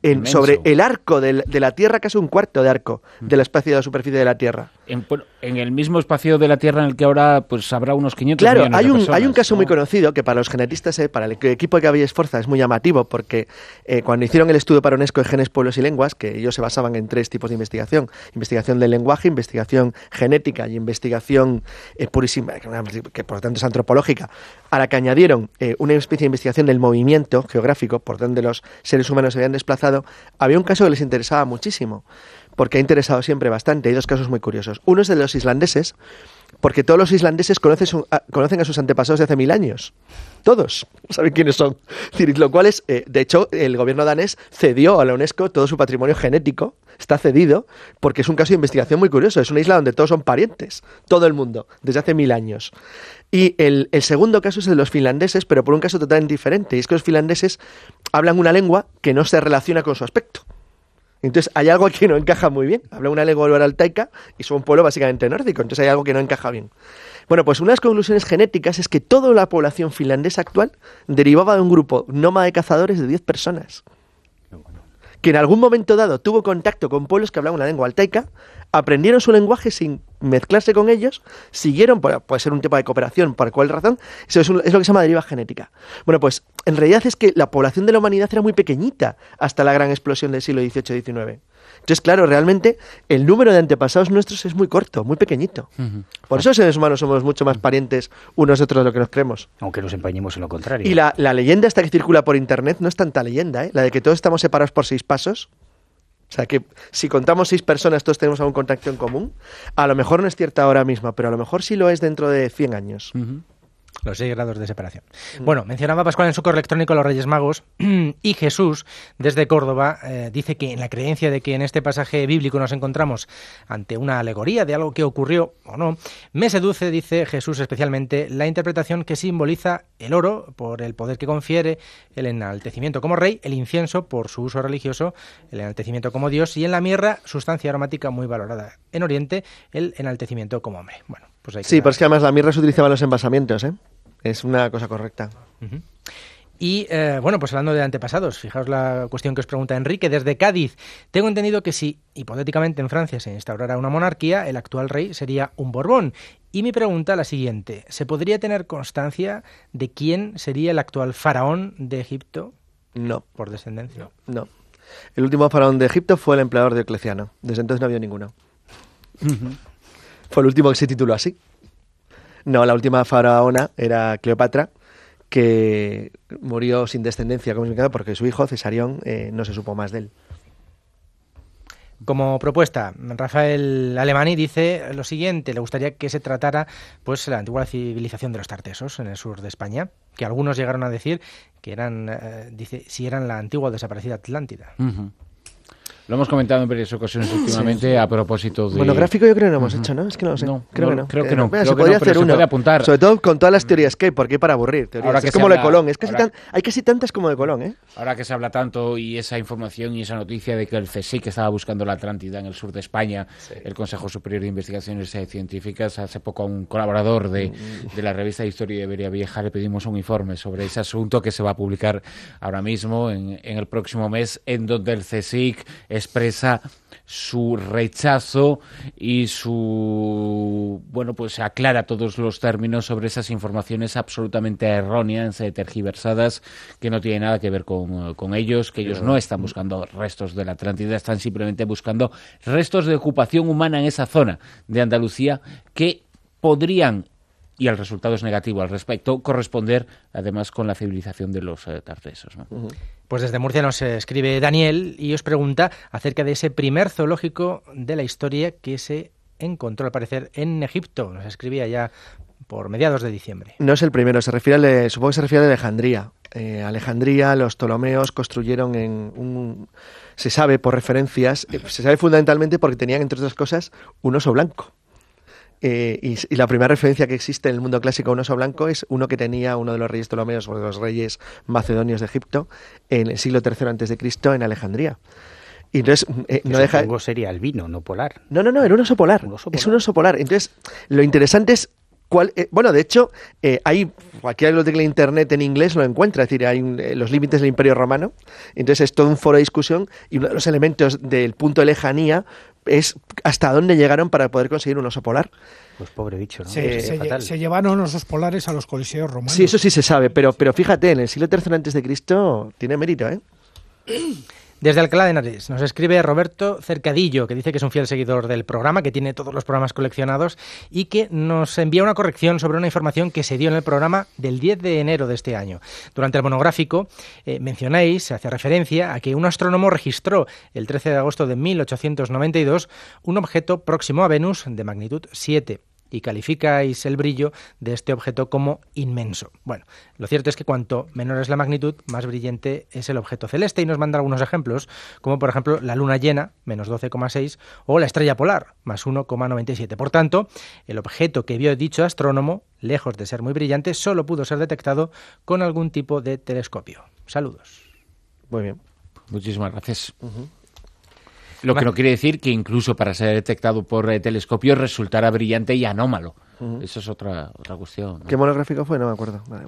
en- sobre el arco del- de la Tierra, casi un cuarto de arco del espacio de la superficie de la Tierra. En, en el mismo espacio de la Tierra en el que ahora pues habrá unos 500 Claro, millones hay de un, personas, hay un caso ¿no? muy conocido que para los genetistas, eh, para el equipo de Gabriel Esforza es muy llamativo porque eh, cuando hicieron el estudio para UNESCO de genes, pueblos y lenguas, que ellos se basaban en tres tipos de investigación, investigación del lenguaje, investigación genética y investigación eh, purísima, que, que por lo tanto es antropológica, a la que añadieron eh, una especie de investigación del movimiento geográfico, por donde los seres humanos se habían desplazado, había un caso que les interesaba muchísimo porque ha interesado siempre bastante. Hay dos casos muy curiosos. Uno es de los islandeses, porque todos los islandeses conocen, a, sus antepasados de hace mil años. Todos saben quiénes son. Lo cual es, eh, de hecho, el gobierno danés cedió a la UNESCO todo su patrimonio genético, está cedido, porque es un caso de investigación muy curioso. Es una isla donde todos son parientes, todo el mundo, desde hace mil años. Y el, el segundo caso es el de los finlandeses, pero por un caso totalmente diferente. Y es que los finlandeses hablan una lengua que no se relaciona con su aspecto. Entonces hay algo que no encaja muy bien. Habla una lengua altaica y son un pueblo básicamente nórdico. Entonces hay algo que no encaja bien. Bueno, pues una de las conclusiones genéticas es que toda la población finlandesa actual derivaba de un grupo nómada de cazadores de 10 personas. Que en algún momento dado tuvo contacto con pueblos que hablaban una lengua altaica, aprendieron su lenguaje sin mezclarse con ellos, siguieron, puede ser un tipo de cooperación, por cuál razón, eso es, un- es lo que se llama deriva genética. Bueno, pues en realidad es que la población de la humanidad era muy pequeñita hasta la gran explosión del siglo XVIII-XIX. Entonces, claro, realmente el número de antepasados nuestros es muy corto, muy pequeñito. Por eso los seres humanos somos mucho más parientes unos de otros de lo que nos creemos. Aunque nos empeñemos en lo contrario. Y la, la leyenda esta que circula por internet no es tanta leyenda, ¿eh? La de que todos estamos separados por seis pasos. O sea, que si contamos seis personas, todos tenemos algún contacto en común. A lo mejor no es cierta ahora mismo, pero a lo mejor sí lo es dentro de 100 años. Los seis grados de separación. Bueno, mencionaba Pascual en su correo electrónico a los Reyes Magos y Jesús, desde Córdoba, eh, dice que en la creencia de que en este pasaje bíblico nos encontramos ante una alegoría de algo que ocurrió o no, me seduce, dice Jesús especialmente, la interpretación que simboliza el oro por el poder que confiere, el enaltecimiento como rey, el incienso por su uso religioso, el enaltecimiento como Dios y en la mirra, sustancia aromática muy valorada en Oriente, el enaltecimiento como hombre. Bueno, pues hay que Sí, pero es que además la mirra se utilizaba en los envasamientos, ¿eh? Es una cosa correcta. Y eh, bueno, pues hablando de antepasados, fijaos la cuestión que os pregunta Enrique desde Cádiz. Tengo entendido que si hipotéticamente en Francia se instaurara una monarquía, el actual rey sería un Borbón. Y mi pregunta la siguiente, ¿se podría tener constancia de quién sería el actual faraón de Egipto No, por descendencia? no. El último faraón de Egipto fue el empleador de Diocleciano. Desde entonces no ha habido ninguno. fue el último que se tituló así. No, la última faraona era Cleopatra, que murió sin descendencia, como se llama, porque su hijo, Cesarión, eh, no se supo más de él. Como propuesta, Rafael Alemani dice lo siguiente, le gustaría que se tratara pues la antigua civilización de los tartesos en el sur de España, que algunos llegaron a decir que eran, eh, dice, si eran la antigua o desaparecida Atlántida. Lo hemos comentado en varias ocasiones últimamente a propósito de... Monográfico yo creo que no hemos hecho, ¿no? Es que no lo sé. No, creo no, que no. creo que Eh, no, mira, creo se que podría hacer uno. apuntar. Sobre todo con todas las teorías que hay, porque hay para aburrir. teorías. Ahora Es que se como lo de habla- Colón. Es casi ahora- tan- hay casi tantas como de Colón, ¿eh? Ahora que se habla tanto y esa información y esa noticia de que el CSIC estaba buscando la Atlántida en el sur de España, el Consejo Superior de Investigaciones Científicas, hace poco a un colaborador de, de la revista Historia de Iberia Vieja le pedimos un informe sobre ese asunto que se va a publicar ahora mismo en, en el próximo mes, en donde el CSIC expresa su rechazo y su bueno pues aclara todos los términos sobre esas informaciones absolutamente erróneas, eh, tergiversadas, que no tienen nada que ver con, con ellos, que ellos no están buscando restos de la Atlántida, están simplemente buscando restos de ocupación humana en esa zona de Andalucía que podrían y el resultado es negativo al respecto, corresponder además con la civilización de los eh, tartesos. Pues desde Murcia nos escribe Daniel y os pregunta acerca de ese primer zoológico de la historia que se encontró al parecer en Egipto. Nos escribía ya por mediados de diciembre. No es el primero, se refiere de- supongo que se refiere a Alejandría. Eh, Alejandría, los Ptolomeos construyeron en un... Se sabe por referencias, eh, se sabe fundamentalmente porque tenían, entre otras cosas, un oso blanco. Eh, y, y la primera referencia que existe en el mundo clásico a un oso blanco es uno que tenía uno de los reyes Ptolomeos o de los reyes macedonios de Egipto en el siglo III antes de Cristo en Alejandría. Y entonces eh, Que no deja sería albino, no polar. no, no, no, era un oso polar. Un oso Es polar. un oso polar. Entonces, lo interesante es cuál. eh, bueno, de hecho, eh, hay. Cualquiera lo tecla internet en inglés lo encuentra. Es decir, hay un- eh, los límites del Imperio Romano. Entonces, es todo un foro de discusión. Y uno de los elementos del punto de lejanía es hasta dónde llegaron para poder conseguir un oso polar. Pues pobre bicho, ¿no? Se, Eh, se lle- se llevaron osos polares a los coliseos romanos. Sí, eso sí se sabe. Pero, pero fíjate, en el siglo III antes de Cristo tiene mérito, ¿eh? Desde Alcalá de Henares nos escribe Roberto Cercadillo, que dice que es un fiel seguidor del programa, que tiene todos los programas coleccionados y que nos envía una corrección sobre una información que se dio en el programa del 10 de enero de este año. Durante el monográfico eh, mencionáis, se hace referencia a que un astrónomo registró el 13 de agosto de 1892 un objeto próximo a Venus de magnitud 7 y calificáis el brillo de este objeto como inmenso. Bueno, lo cierto es que cuanto menor es la magnitud, más brillante es el objeto celeste y nos manda algunos ejemplos, como por ejemplo la luna llena, menos 12,6, o la estrella polar, más 1,97. Por tanto, el objeto que vio dicho astrónomo, lejos de ser muy brillante, solo pudo ser detectado con algún tipo de telescopio. Saludos. Muy bien. Muchísimas gracias. Lo que no quiere decir que incluso para ser detectado por eh, telescopio resultara brillante y anómalo. Eso es otra, otra cuestión. ¿no? ¿Qué monográfico fue? No me acuerdo. Vale.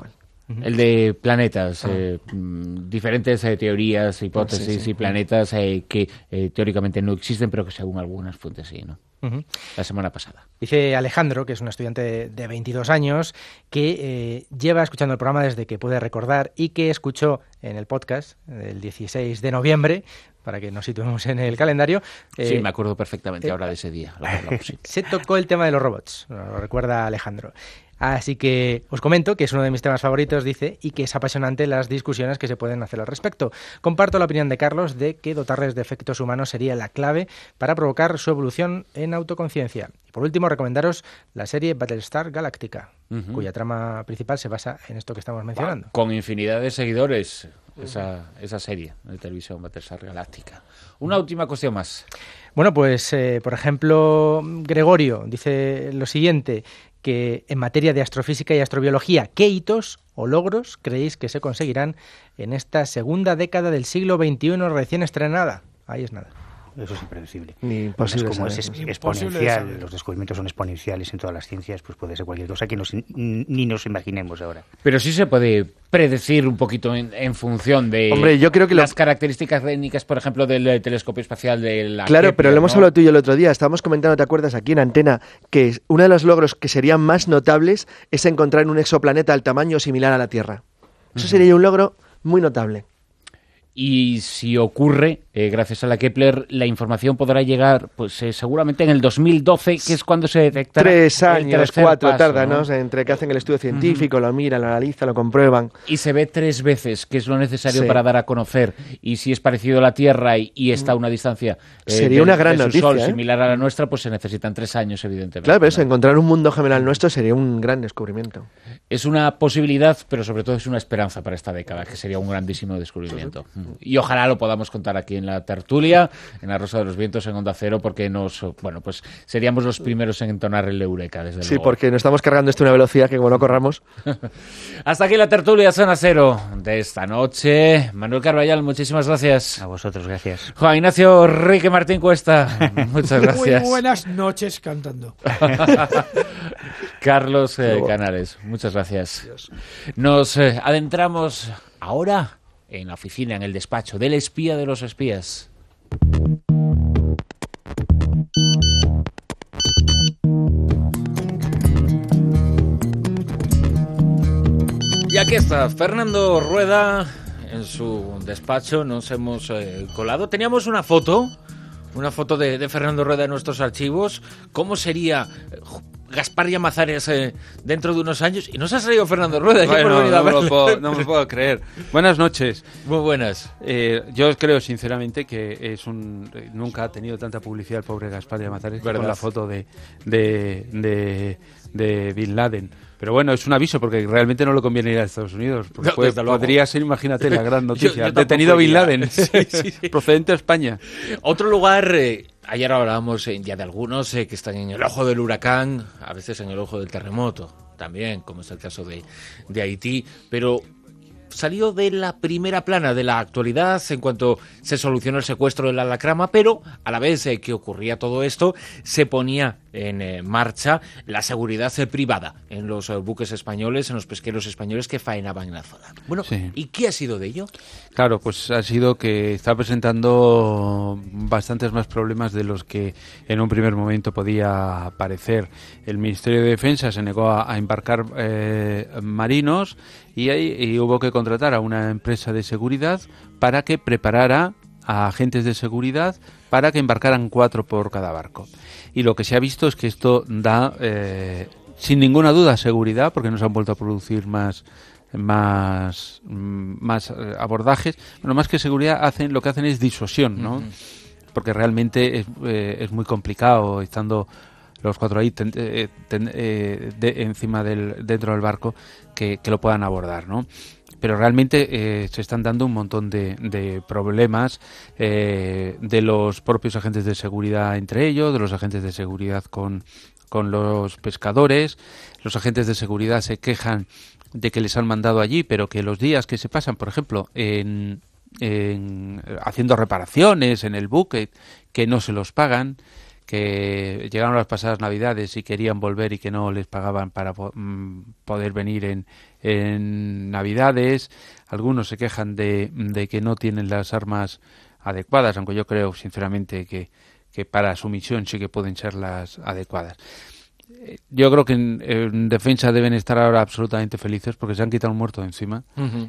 El de planetas, eh, mm, diferentes eh, teorías, hipótesis Sí, sí. y planetas eh, que eh, teóricamente no existen, pero que según algunas fuentes sí, ¿no? La semana pasada. Dice Alejandro, que es un estudiante de, de 22 años, que eh, lleva escuchando el programa desde que puede recordar y que escuchó en el podcast del 16 de noviembre, para que nos situemos en el calendario. sí, eh, me acuerdo perfectamente eh, ahora de ese día. lo hablamos, sí. se tocó el tema de los robots, lo recuerda Alejandro. Así que os comento que es uno de mis temas favoritos, dice, y que es apasionante las discusiones que se pueden hacer al respecto. Comparto la opinión de Carlos de que dotarles de efectos humanos sería la clave para provocar su evolución en autoconciencia. Y por último, recomendaros la serie Battlestar Galactica, cuya trama principal se basa en esto que estamos mencionando. Con infinidad de seguidores, esa, esa serie de televisión Battlestar Galactica. Una última cuestión más. Bueno, pues eh, por ejemplo, Gregorio dice lo siguiente, que en materia de astrofísica y astrobiología, ¿qué hitos o logros creéis que se conseguirán en esta segunda década del siglo XXI recién estrenada? Ahí es nada. Eso es impredecible. Ni imposible como es, exponencial, saber. los descubrimientos son exponenciales en todas las ciencias, pues puede ser cualquier cosa que nos, ni nos imaginemos ahora. Pero sí se puede predecir un poquito en, en función de Hombre, yo creo que lo- las características técnicas, por ejemplo, del telescopio espacial de la Claro, Kepler, pero lo hemos hablado tú y yo el otro día. Estábamos comentando, ¿te acuerdas? Aquí en Antena, que uno de los logros que serían más notables es encontrar un exoplaneta al tamaño similar a la Tierra. Eso sería un logro muy notable. Y si ocurre, eh, gracias a la Kepler, la información podrá llegar, pues eh, seguramente en el 2012, que es cuando se detectará. Tres años, cuatro paso, tarda, ¿no? ¿no? Entre que hacen el estudio científico, lo miran, lo analizan, lo comprueban. Y se ve tres veces, que es lo necesario Sí. para dar a conocer. Y si es parecido a la Tierra y, y está a una distancia eh, Sería de- una gran de su noticia, Sol ¿eh? similar a la nuestra, pues se necesitan tres años, evidentemente. Claro, pero eso, encontrar un mundo gemelo al nuestro sería un gran descubrimiento. Es una posibilidad, pero sobre todo es una esperanza para esta década, que sería un grandísimo descubrimiento. Y ojalá lo podamos contar aquí en la tertulia, en la Rosa de los Vientos, en Onda Cero, porque nos, bueno, pues seríamos los primeros en entonar el Eureka, desde Sí, luego. porque nos estamos cargando esto a una velocidad que como no corramos. Hasta aquí la tertulia Zona Cero de esta noche. Manuel Carballal, muchísimas gracias. A vosotros, gracias. Juan Ignacio Rique Martín Cuesta, muchas gracias. Muy buenas noches cantando. Carlos eh. Canales, muchas gracias. Nos eh, adentramos ahora en la oficina, en el despacho del espía de los espías. Y aquí está Fernando Rueda en su despacho. Nos hemos eh, colado. Teníamos una foto, una foto de, de Fernando Rueda en nuestros archivos. ¿Cómo sería eh, Gaspar Llamazares eh, dentro de unos años? Y nos ha salido Fernando Rueda. Bueno, no, me lo puedo, no me lo puedo creer. Buenas noches. Muy buenas. Eh, yo creo sinceramente que es un nunca ha tenido tanta publicidad el pobre Gaspar de Amazares que ¿Verdad? con la foto de, de, de, de Bin Laden. Pero bueno, es un aviso porque realmente no le conviene ir a Estados Unidos. Porque No, puede- podría ser, imagínate, la gran Yo- noticia. yo tampoco Detenido Bin. Laden, Sí, sí, sí. procedente de España. Otro lugar, eh, ayer hablábamos eh, ya de algunos eh, que están en el ojo del huracán, a veces en el ojo del terremoto, también, como es el caso de, de Haití, pero salió de la primera plana de la actualidad en cuanto se solucionó el secuestro de la lacrama, pero a la vez eh, que ocurría todo esto, se ponía en eh, marcha la seguridad eh, privada en los buques españoles, en los pesqueros españoles que faenaban en la zona. Bueno, Sí. ¿y qué ha sido de ello? Claro, pues ha sido que está presentando bastantes más problemas de los que en un primer momento podía parecer. El Ministerio de Defensa se negó a, a embarcar eh, marinos y, ahí- y hubo que contratar a una empresa de seguridad para que preparara a agentes de seguridad para que embarcaran cuatro por cada barco. Y lo que se ha visto es que esto da, eh, sin ninguna duda, seguridad, porque no se han vuelto a producir más más mm, más eh, abordajes. Bueno más que seguridad hacen lo que hacen es disuasión no porque realmente es, eh, es muy complicado estando los cuatro ahí ten- eh, eh, de- encima del dentro del barco que, lo puedan abordar no pero realmente eh, se están dando un montón de, de problemas eh, de los propios agentes de seguridad entre ellos, de los agentes de seguridad con, con los pescadores. Los agentes de seguridad se quejan de que les han mandado allí, pero que los días que se pasan, por ejemplo, en- haciendo reparaciones en el buque, que no se los pagan, que llegaron las pasadas navidades y querían volver y que no les pagaban para po- mm, poder venir en, en navidades. Algunos se quejan de, de que no tienen las armas adecuadas, aunque yo creo sinceramente que, que para su misión sí que pueden ser las adecuadas. Eh, Yo creo que en, en defensa deben estar ahora absolutamente felices porque se han quitado un muerto de encima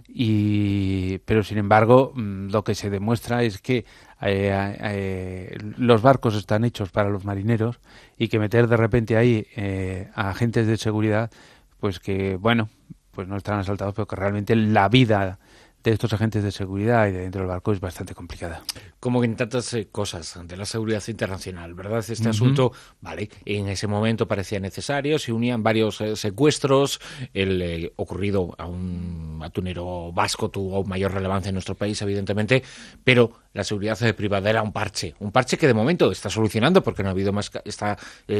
y pero sin embargo mm, lo que se demuestra es que eh, eh, los barcos están hechos para los marineros y que meter de repente ahí eh, a agentes de seguridad pues que, bueno, pues no están asaltados, pero que realmente la vida de estos agentes de seguridad y de dentro del barco es bastante complicada. Como en tantas cosas de la seguridad internacional, ¿verdad? Este asunto, vale, en ese momento parecía necesario, se unían varios eh, secuestros, el eh, ocurrido a un atunero vasco tuvo mayor relevancia en nuestro país, evidentemente, pero la seguridad privada era un parche, un parche que de momento está solucionando porque no ha habido más, está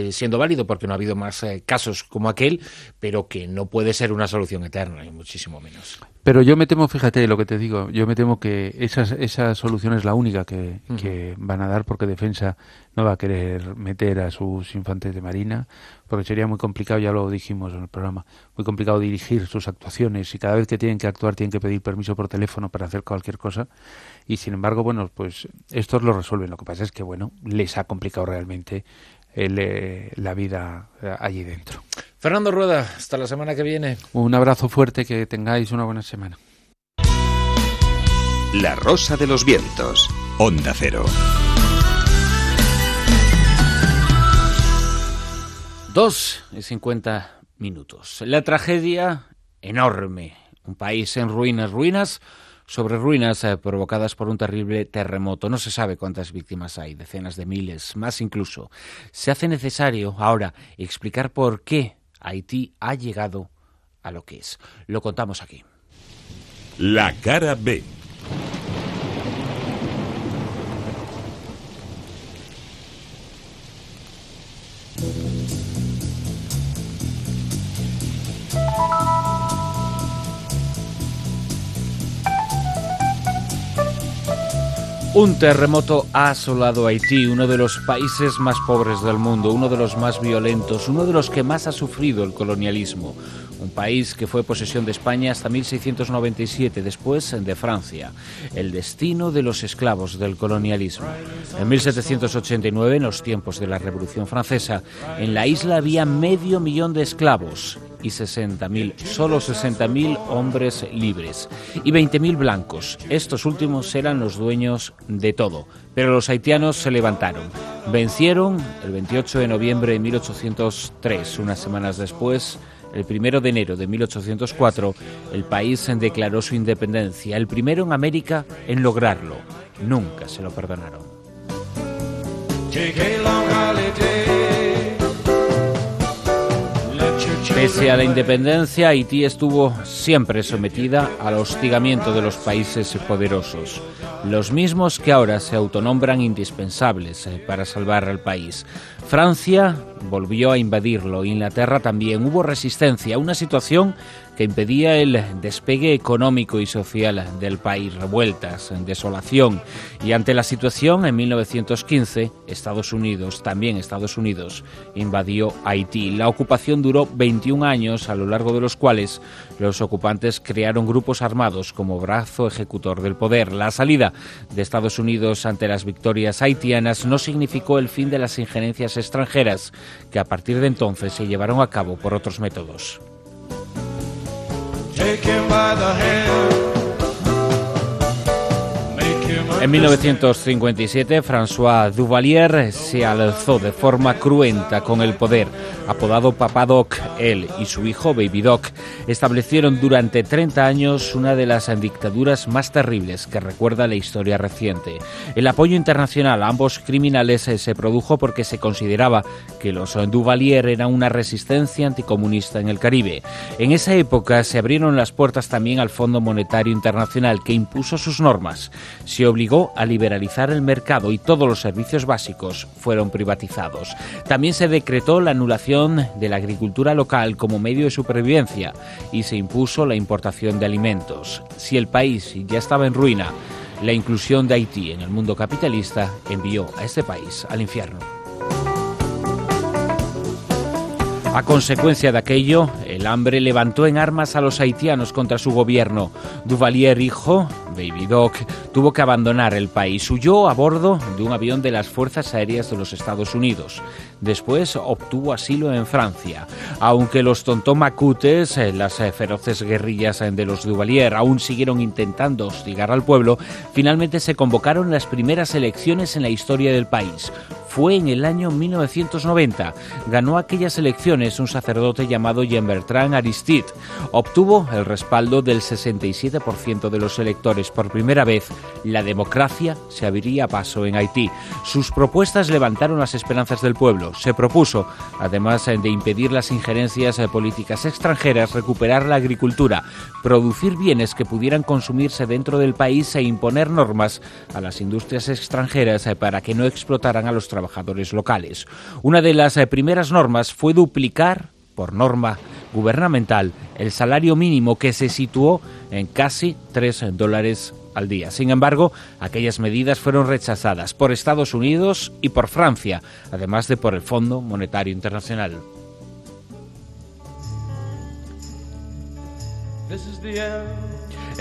siendo válido porque no ha habido más casos como aquel, pero que no puede ser una solución eterna, y muchísimo menos. Pero yo me temo, fíjate lo que te digo, yo me temo que esa, esa solución es la única que, que, van a dar porque Defensa no va a querer meter a sus infantes de marina, porque sería muy complicado, ya lo dijimos en el programa, muy complicado dirigir sus actuaciones y cada vez que tienen que actuar tienen que pedir permiso por teléfono para hacer cualquier cosa y sin embargo, bueno, pues estos lo resuelven. Lo que pasa es que, bueno, les ha complicado realmente el, eh, la vida eh, allí dentro. Fernando Rueda, hasta la semana que viene. Un abrazo fuerte, que tengáis una buena semana. La Rosa de los Vientos, Onda Cero. Dos y cincuenta minutos. La tragedia enorme. Un país en ruinas, ruinas sobre ruinas eh, provocadas por un terrible terremoto. No se sabe cuántas víctimas hay, decenas de miles, más incluso. Se hace necesario ahora explicar por qué Haití ha llegado a lo que es. Lo contamos aquí. La cara B. Un terremoto ha asolado Haití, uno de los países más pobres del mundo, uno de los más violentos, uno de los que más ha sufrido el colonialismo. Un país que fue posesión de España hasta 1697, después de Francia. El destino de los esclavos del colonialismo. En 1789, en los tiempos de la Revolución Francesa, en la isla había medio millón de esclavos y 60.000, solo 60.000 hombres libres y 20.000 blancos. Estos últimos eran los dueños de todo. Pero los haitianos se levantaron. Vencieron el 28 de noviembre de 1803, unas semanas después. El primero de enero de 1804, el país declaró su independencia, el primero en América en lograrlo. Nunca se lo perdonaron. Pese a la independencia, Haití estuvo siempre sometida al hostigamiento de los países poderosos, los mismos que ahora se autonombran indispensables eh, para salvar al país. Francia volvió a invadirlo, Inglaterra también. Hubo resistencia, una situación que impedía el despegue económico y social del país, revueltas, desolación. Y ante la situación, en 1915, Estados Unidos, también Estados Unidos, invadió Haití. La ocupación duró 21 años, a lo largo de los cuales los ocupantes crearon grupos armados como brazo ejecutor del poder. La salida de Estados Unidos ante las victorias haitianas no significó el fin de las injerencias extranjeras, que a partir de entonces se llevaron a cabo por otros métodos. taken by the hand. En 1957, François Duvalier se alzó de forma cruenta con el poder. Apodado Papa Doc, él y su hijo Baby Doc establecieron durante 30 años una de las dictaduras más terribles que recuerda la historia reciente. El apoyo internacional a ambos criminales se produjo porque se consideraba que los Duvalier eran una resistencia anticomunista en el Caribe. En esa época se abrieron las puertas también al Fondo Monetario Internacional que impuso sus normas. Se obligó a liberalizar el mercado y todos los servicios básicos fueron privatizados. También se decretó la anulación de la agricultura local como medio de supervivencia y se impuso la importación de alimentos. Si el país ya estaba en ruina, la inclusión de Haití en el mundo capitalista envió a este país al infierno. A consecuencia de aquello, el hambre levantó en armas a los haitianos contra su gobierno. Duvalier, hijo, Baby Doc, tuvo que abandonar el país. Huyó a bordo de un avión de las Fuerzas Aéreas de los Estados Unidos. Después obtuvo asilo en Francia. Aunque los tontomacutes, eh, las eh, feroces guerrillas eh, de los Duvalier, aún siguieron intentando hostigar al pueblo, finalmente se convocaron las primeras elecciones en la historia del país fue en el año 1990. Ganó aquellas elecciones un sacerdote llamado Jean-Bertrand Aristide. Obtuvo el respaldo del 67% de los electores. Por primera vez, la democracia se abriría paso en Haití. Sus propuestas levantaron las esperanzas del pueblo. Se propuso, además de impedir las injerencias políticas extranjeras, recuperar la agricultura, producir bienes que pudieran consumirse dentro del país e imponer normas a las industrias extranjeras para que no explotaran a los trabajadores locales. Una de las primeras normas fue duplicar, por norma gubernamental, el salario mínimo que se situó en casi 3 dólares al día. Sin embargo, aquellas medidas fueron rechazadas por Estados Unidos y por Francia, además de por el Fondo Monetario Internacional.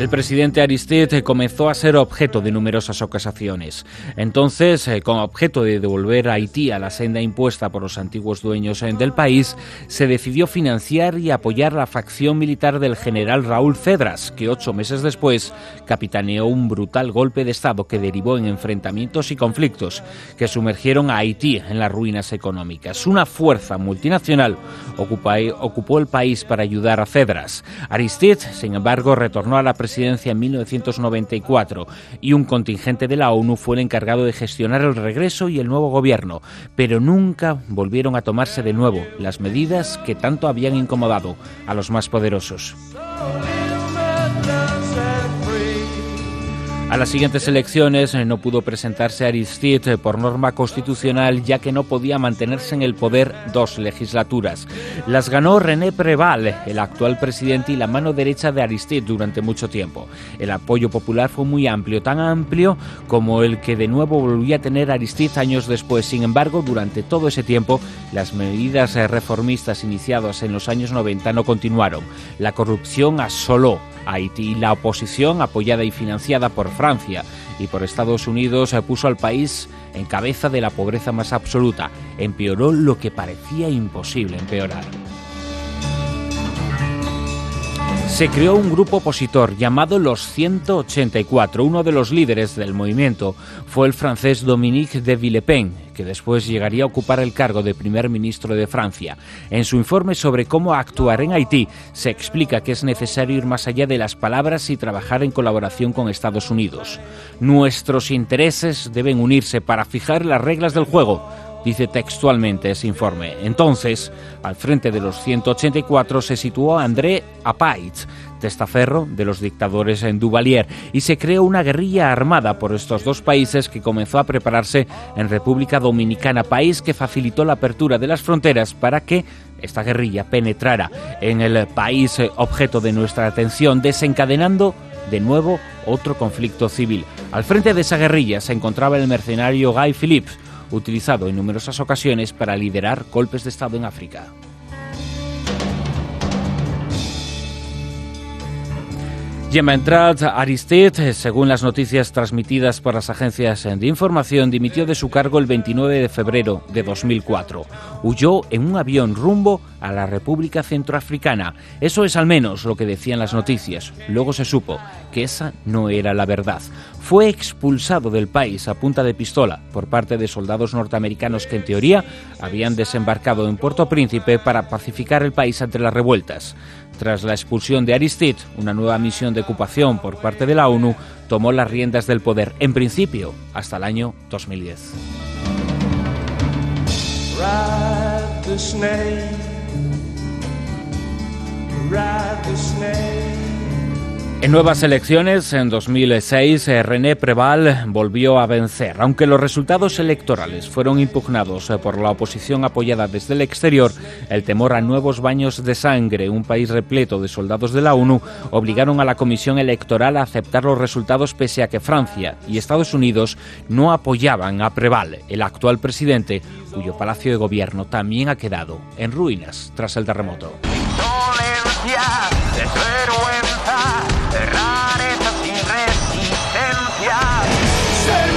El presidente Aristide comenzó a ser objeto de numerosas ocasiones. Entonces, eh, con objeto de devolver a Haití a la senda impuesta por los antiguos dueños eh, del país, se decidió financiar y apoyar la facción militar del general Raúl Cedras, que ocho meses después capitaneó un brutal golpe de Estado que derivó en enfrentamientos y conflictos que sumergieron a Haití en las ruinas económicas. Una fuerza multinacional ocupó el país para ayudar a Cedras. Aristide, sin embargo, retornó a la presidencia en 1994 y un contingente de la ONU fue el encargado de gestionar el regreso y el nuevo gobierno, pero nunca volvieron a tomarse de nuevo las medidas que tanto habían incomodado a los más poderosos. A las siguientes elecciones eh, no pudo presentarse Aristide por norma constitucional ya que no podía mantenerse en el poder dos legislaturas. Las ganó René Preval, el actual presidente y la mano derecha de Aristide durante mucho tiempo. El apoyo popular fue muy amplio, tan amplio como el que de nuevo volvía a tener Aristide años después. Sin embargo, durante todo ese tiempo, las medidas reformistas iniciadas en los años 90 no continuaron. La corrupción asoló Haití. La oposición, apoyada y financiada por Francia y por Estados Unidos, puso al país en cabeza de la pobreza más absoluta. Empeoró lo que parecía imposible empeorar. Se creó un grupo opositor llamado los 184. Uno de los líderes del movimiento fue el francés Dominique de Villepin, que después llegaría a ocupar el cargo de primer ministro de Francia. En su informe sobre cómo actuar en Haití, se explica que es necesario ir más allá de las palabras y trabajar en colaboración con Estados Unidos. Nuestros intereses deben unirse para fijar las reglas del juego dice textualmente ese informe. Entonces, al frente de los 184 se situó André Apait, testaferro de los dictadores en Duvalier, y se creó una guerrilla armada por estos dos países que comenzó a prepararse en República Dominicana, país que facilitó la apertura de las fronteras para que esta guerrilla penetrara en el país objeto de nuestra atención, desencadenando de nuevo otro conflicto civil. Al frente de esa guerrilla se encontraba el mercenario Guy Philippe, utilizado en numerosas ocasiones para liderar golpes de Estado en África. Entrat Aristide, según las noticias transmitidas por las agencias de información, dimitió de su cargo el 29 de febrero de 2004. Huyó en un avión rumbo a la República Centroafricana. Eso es al menos lo que decían las noticias. Luego se supo que esa no era la verdad. Fue expulsado del país a punta de pistola por parte de soldados norteamericanos que en teoría habían desembarcado en Puerto Príncipe para pacificar el país ante las revueltas. Tras la expulsión de Aristide, una nueva misión de ocupación por parte de la ONU tomó las riendas del poder, en principio hasta el año 2010. En nuevas elecciones, en 2006, eh, René Preval volvió a vencer. Aunque los resultados electorales fueron impugnados eh, por la oposición apoyada desde el exterior, el temor a nuevos baños de sangre, un país repleto de soldados de la ONU, obligaron a la Comisión Electoral a aceptar los resultados pese a que Francia y Estados Unidos no apoyaban a Preval, el actual presidente, cuyo palacio de gobierno también ha quedado en ruinas tras el terremoto. Sin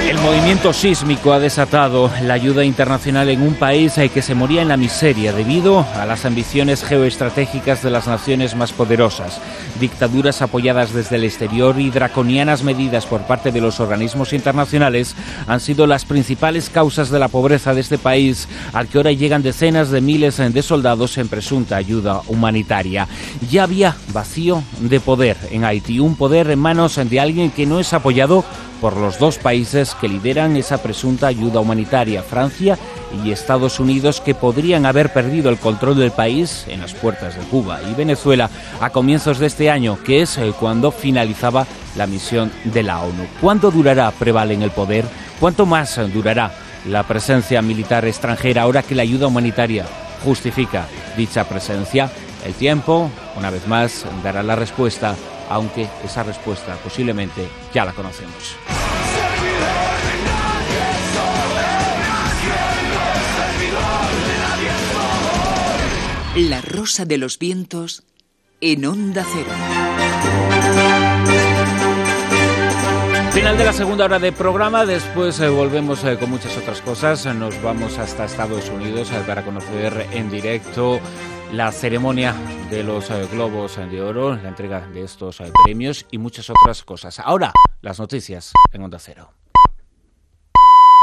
El movimiento sísmico ha desatado la ayuda internacional en un país eh, que se moría en la miseria debido a las ambiciones geoestratégicas de las naciones más poderosas, dictaduras apoyadas desde el exterior y draconianas medidas por parte de los organismos internacionales han sido las principales causas de la pobreza de este país, al que ahora llegan decenas de miles de soldados en presunta ayuda humanitaria. Ya había vacío de poder en Haití, un poder en manos de alguien que no es apoyado por los dos países que lideran esa presunta ayuda humanitaria, Francia y Estados Unidos, que podrían haber perdido el control del país en las puertas de Cuba y Venezuela a comienzos de este año, que es eh, cuando finalizaba la misión de la ONU. ¿Cuánto durará Preval en el poder? ¿Cuánto más durará la presencia militar extranjera ahora que la ayuda humanitaria justifica dicha presencia? El tiempo, una vez más, dará la respuesta aunque esa respuesta posiblemente ya la conocemos. La rosa de los vientos en onda cero. Final de la segunda hora de programa, después eh, volvemos eh, con muchas otras cosas. Nos vamos hasta Estados Unidos eh, para conocer en directo la ceremonia de los Globos de Oro, la entrega de estos premios y muchas otras cosas. Ahora, las noticias en Onda Cero.